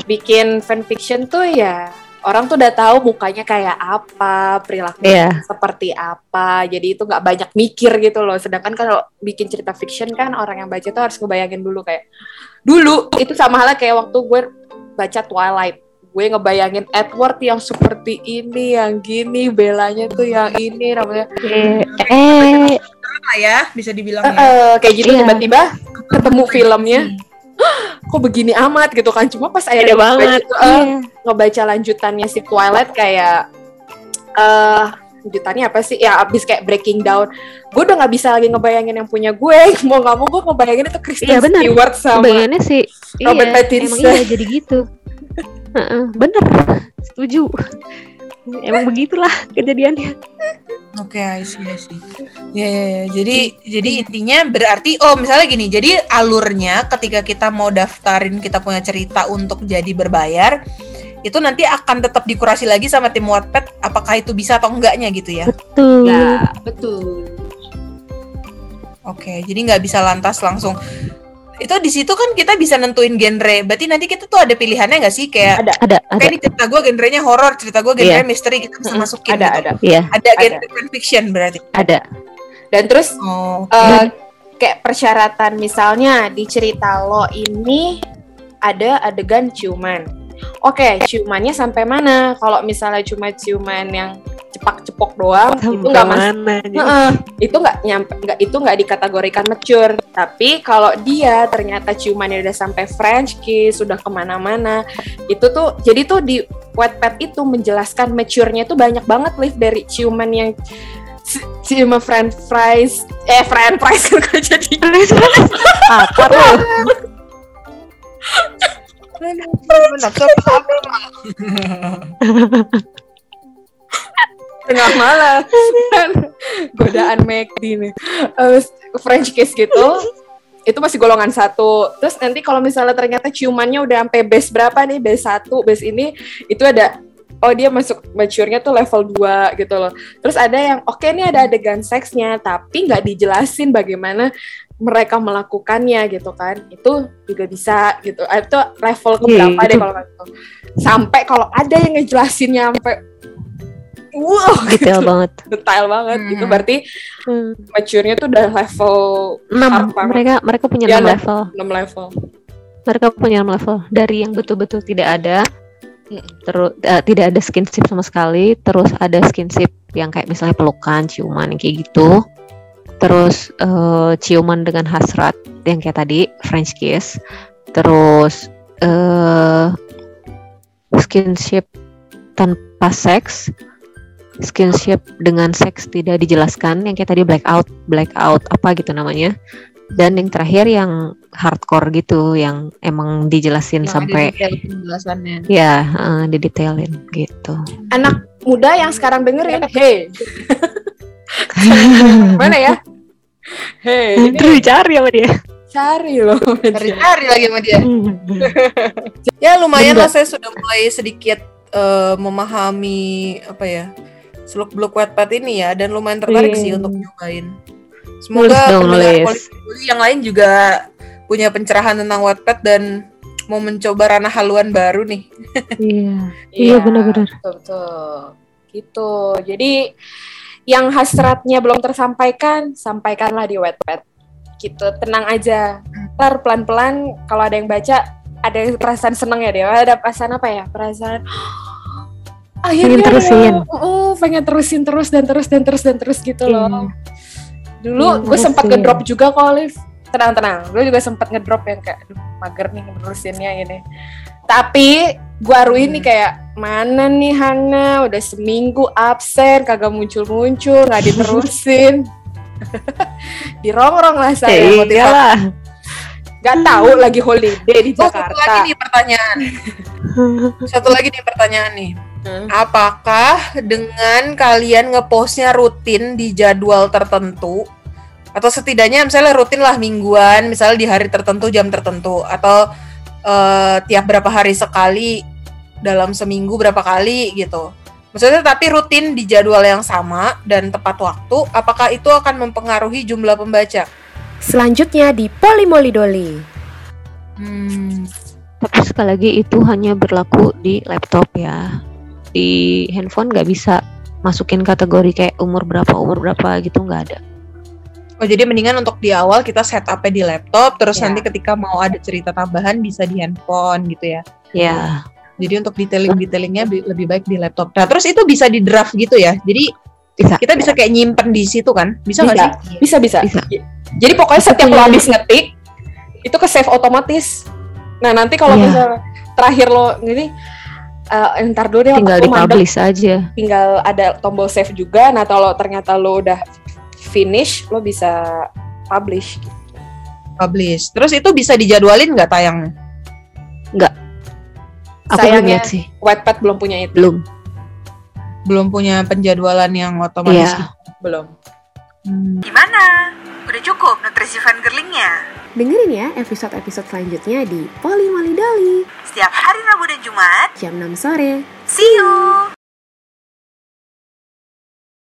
bikin fanfiction tuh ya orang tuh udah tahu mukanya kayak apa, perilaku Iya. seperti apa. Jadi itu nggak banyak mikir gitu loh. Sedangkan kalau bikin cerita fiction kan orang yang baca tuh harus ngebayangin dulu kayak dulu itu sama halnya kayak waktu gue baca Twilight. Gue ngebayangin Edward yang seperti ini, yang gini, Bellanya tuh yang ini, namanya eh, eh Apa ya bisa dibilang ya. eh, kayak gitu Iya. tiba-tiba ketemu filmnya *gasps* kok begini amat gitu kan cuma pas akhirnya banget ngebaca, eh, Iya. ngebaca lanjutannya si Twilight kayak eh lanjutannya apa sih ya abis kayak breaking down gue udah nggak bisa lagi ngebayangin yang punya gue *laughs* mau nggak mau gue ngebayangin itu Kristen Iya, benar. Stewart sama Kebayangannya sih Robert iya, Pattinson. Emang iya jadi gitu *laughs* Heeh, Bener Setuju Emang begitulah kejadiannya Oke, I see, I see. Ya, ya, ya. Jadi, jadi intinya berarti, oh misalnya gini, jadi alurnya ketika kita mau daftarin kita punya cerita untuk jadi berbayar, itu nanti akan tetap dikurasi lagi sama tim Wattpad, apakah itu bisa atau enggaknya gitu ya? Betul ya betul Oke, jadi nggak bisa lantas langsung. Itu di situ kan kita bisa nentuin genre. Berarti nanti kita tuh ada pilihannya nggak sih kayak ada Ada Ada kayak ini cerita gue genrenya horor, cerita gue genre Iya. misteri kita bisa masukin. ada gitu. ada Iya Ada genre fanfiction berarti. Ada dan terus Oh. eh, kayak persyaratan misalnya di cerita lo ini ada adegan ciuman. Oke, ciumannya sampai mana? Kalau misalnya cuma ciuman yang cepak-cepok doang, itu nggak mas mana Heeh, itu nggak nyampe nggak itu nggak dikategorikan mature. Tapi kalau dia ternyata ciumannya udah sampai French kiss sudah ke mana-mana itu tuh jadi tuh di Wattpad itu menjelaskan mature-nya tuh banyak banget live dari ciuman yang ci- ciuman french fries eh french fries *laughs* kan jadi Apa tuh *laughs* Tengah malam. Godaan McD nih. Eh, French kiss gitu itu masih golongan satu. Terus nanti kalau misalnya ternyata ciumannya udah sampai base berapa nih? Base satu base ini itu ada oh dia masuk mature-nya tuh level 2 gitu loh. Terus ada yang oke nih ada adegan seksnya tapi nggak dijelasin bagaimana mereka melakukannya gitu kan. Itu juga bisa gitu. Ah, itu level ke Iya, berapa deh itu- kalau nggak tahu. sampai kalau ada yang ngejelasinnya sampai wow Detail banget. Detail banget. Hmm. gitu berarti hmm. mature-nya tuh udah level 6 Sharp banget. Mereka mereka punya Ya, 6 enam. level. 6 level. Mereka punya 6 level. Dari yang betul-betul tidak ada terus eh, tidak ada skinship sama sekali terus ada skinship yang kayak misalnya pelukan ciuman kayak gitu. Terus eh, ciuman dengan hasrat yang kayak tadi French kiss. Terus eh skinship tanpa seks. Skinship dengan seks tidak dijelaskan yang kayak tadi blackout blackout apa gitu namanya dan yang terakhir yang hardcore gitu yang emang dijelasin Nah, sampai penjelasannya. ya eh, didetailin gitu Anak muda yang sekarang dengerin, hey. *laughs* Mana ya? Hey, ini terus dicari sama dia cari loh. Cari-cari lagi sama dia. *laughs* Ya lumayan lah saya sudah mulai sedikit eh, memahami apa ya seluk beluk Wattpad ini ya dan lumayan tertarik Iya. sih untuk nyobain. Semoga. Polisi yang lain juga punya pencerahan tentang Wattpad dan mau mencoba ranah haluan baru nih. *laughs* iya iya benar-benar Betul, betul. Gitu. Jadi yang hasratnya belum tersampaikan, sampaikanlah di Wattpad. Gitu, tenang aja. Ntar pelan-pelan kalau ada yang baca, ada perasaan seneng ya dia. Ada perasaan apa ya? Perasaan *gasps* akhirnya terusin. Oh, pengen terusin terus dan terus dan terus dan terus gitu loh. Dulu Pengen gue sempat ngedrop juga kok, Liv. Tenang, tenang. Gue juga sempat ngedrop yang kayak, aduh, mager nih nerusinnya ini. Tapi gue aruin nih kayak, mana nih Hana, udah seminggu absen, kagak muncul-muncul, nggak diterusin. *laughs* Dirongrong lah saya. ya motivasi. iyalah Gak tahu lagi holiday di Oh, satu lagi Jakarta. nih pertanyaan. *laughs* Satu lagi nih pertanyaan nih. Hmm. Apakah dengan kalian ngepostnya rutin di jadwal tertentu atau setidaknya misalnya rutin lah mingguan, misalnya di hari tertentu jam tertentu atau eh, tiap berapa hari sekali dalam seminggu berapa kali gitu. Maksudnya tapi rutin di jadwal yang sama dan tepat waktu, apakah itu akan mempengaruhi jumlah pembaca? Selanjutnya di Polimolidoli. Hmm. tapi sekali lagi itu hanya berlaku di laptop ya di handphone nggak bisa masukin kategori kayak umur berapa umur berapa gitu nggak ada Oh jadi mendingan untuk di awal kita setupnya di laptop, terus Ya. nanti ketika mau ada cerita tambahan bisa di handphone gitu ya. ya Jadi untuk detailing-detailingnya bi- lebih baik di laptop. Nah terus itu bisa di draft gitu ya. Jadi bisa kita bisa kayak nyimpen di situ kan? Bisa nggak Bisa. sih? Bisa, bisa. Bisa. Jadi pokoknya Aku setiap lo habis ngetik, itu ke save otomatis. Nah nanti kalau Iya. misalnya terakhir lo ini, eh ntar dulu deh tinggal aku di mandek, publish aja tinggal ada tombol save juga. Nah kalau ternyata lo udah finish, lo bisa publish. Publish. Terus itu bisa dijadwalin nggak tayangnya? aku belum Sayangnya lihat sih Wattpad belum punya itu. belum Belum punya penjadwalan yang otomatis. Iya. gitu. Belum. Hmm. Gimana? Udah cukup nutrisi fangirlingnya? Dengerin ya episode-episode selanjutnya di Polimolidoli Setiap hari Rabu dan Jumat, jam 6 sore. see you!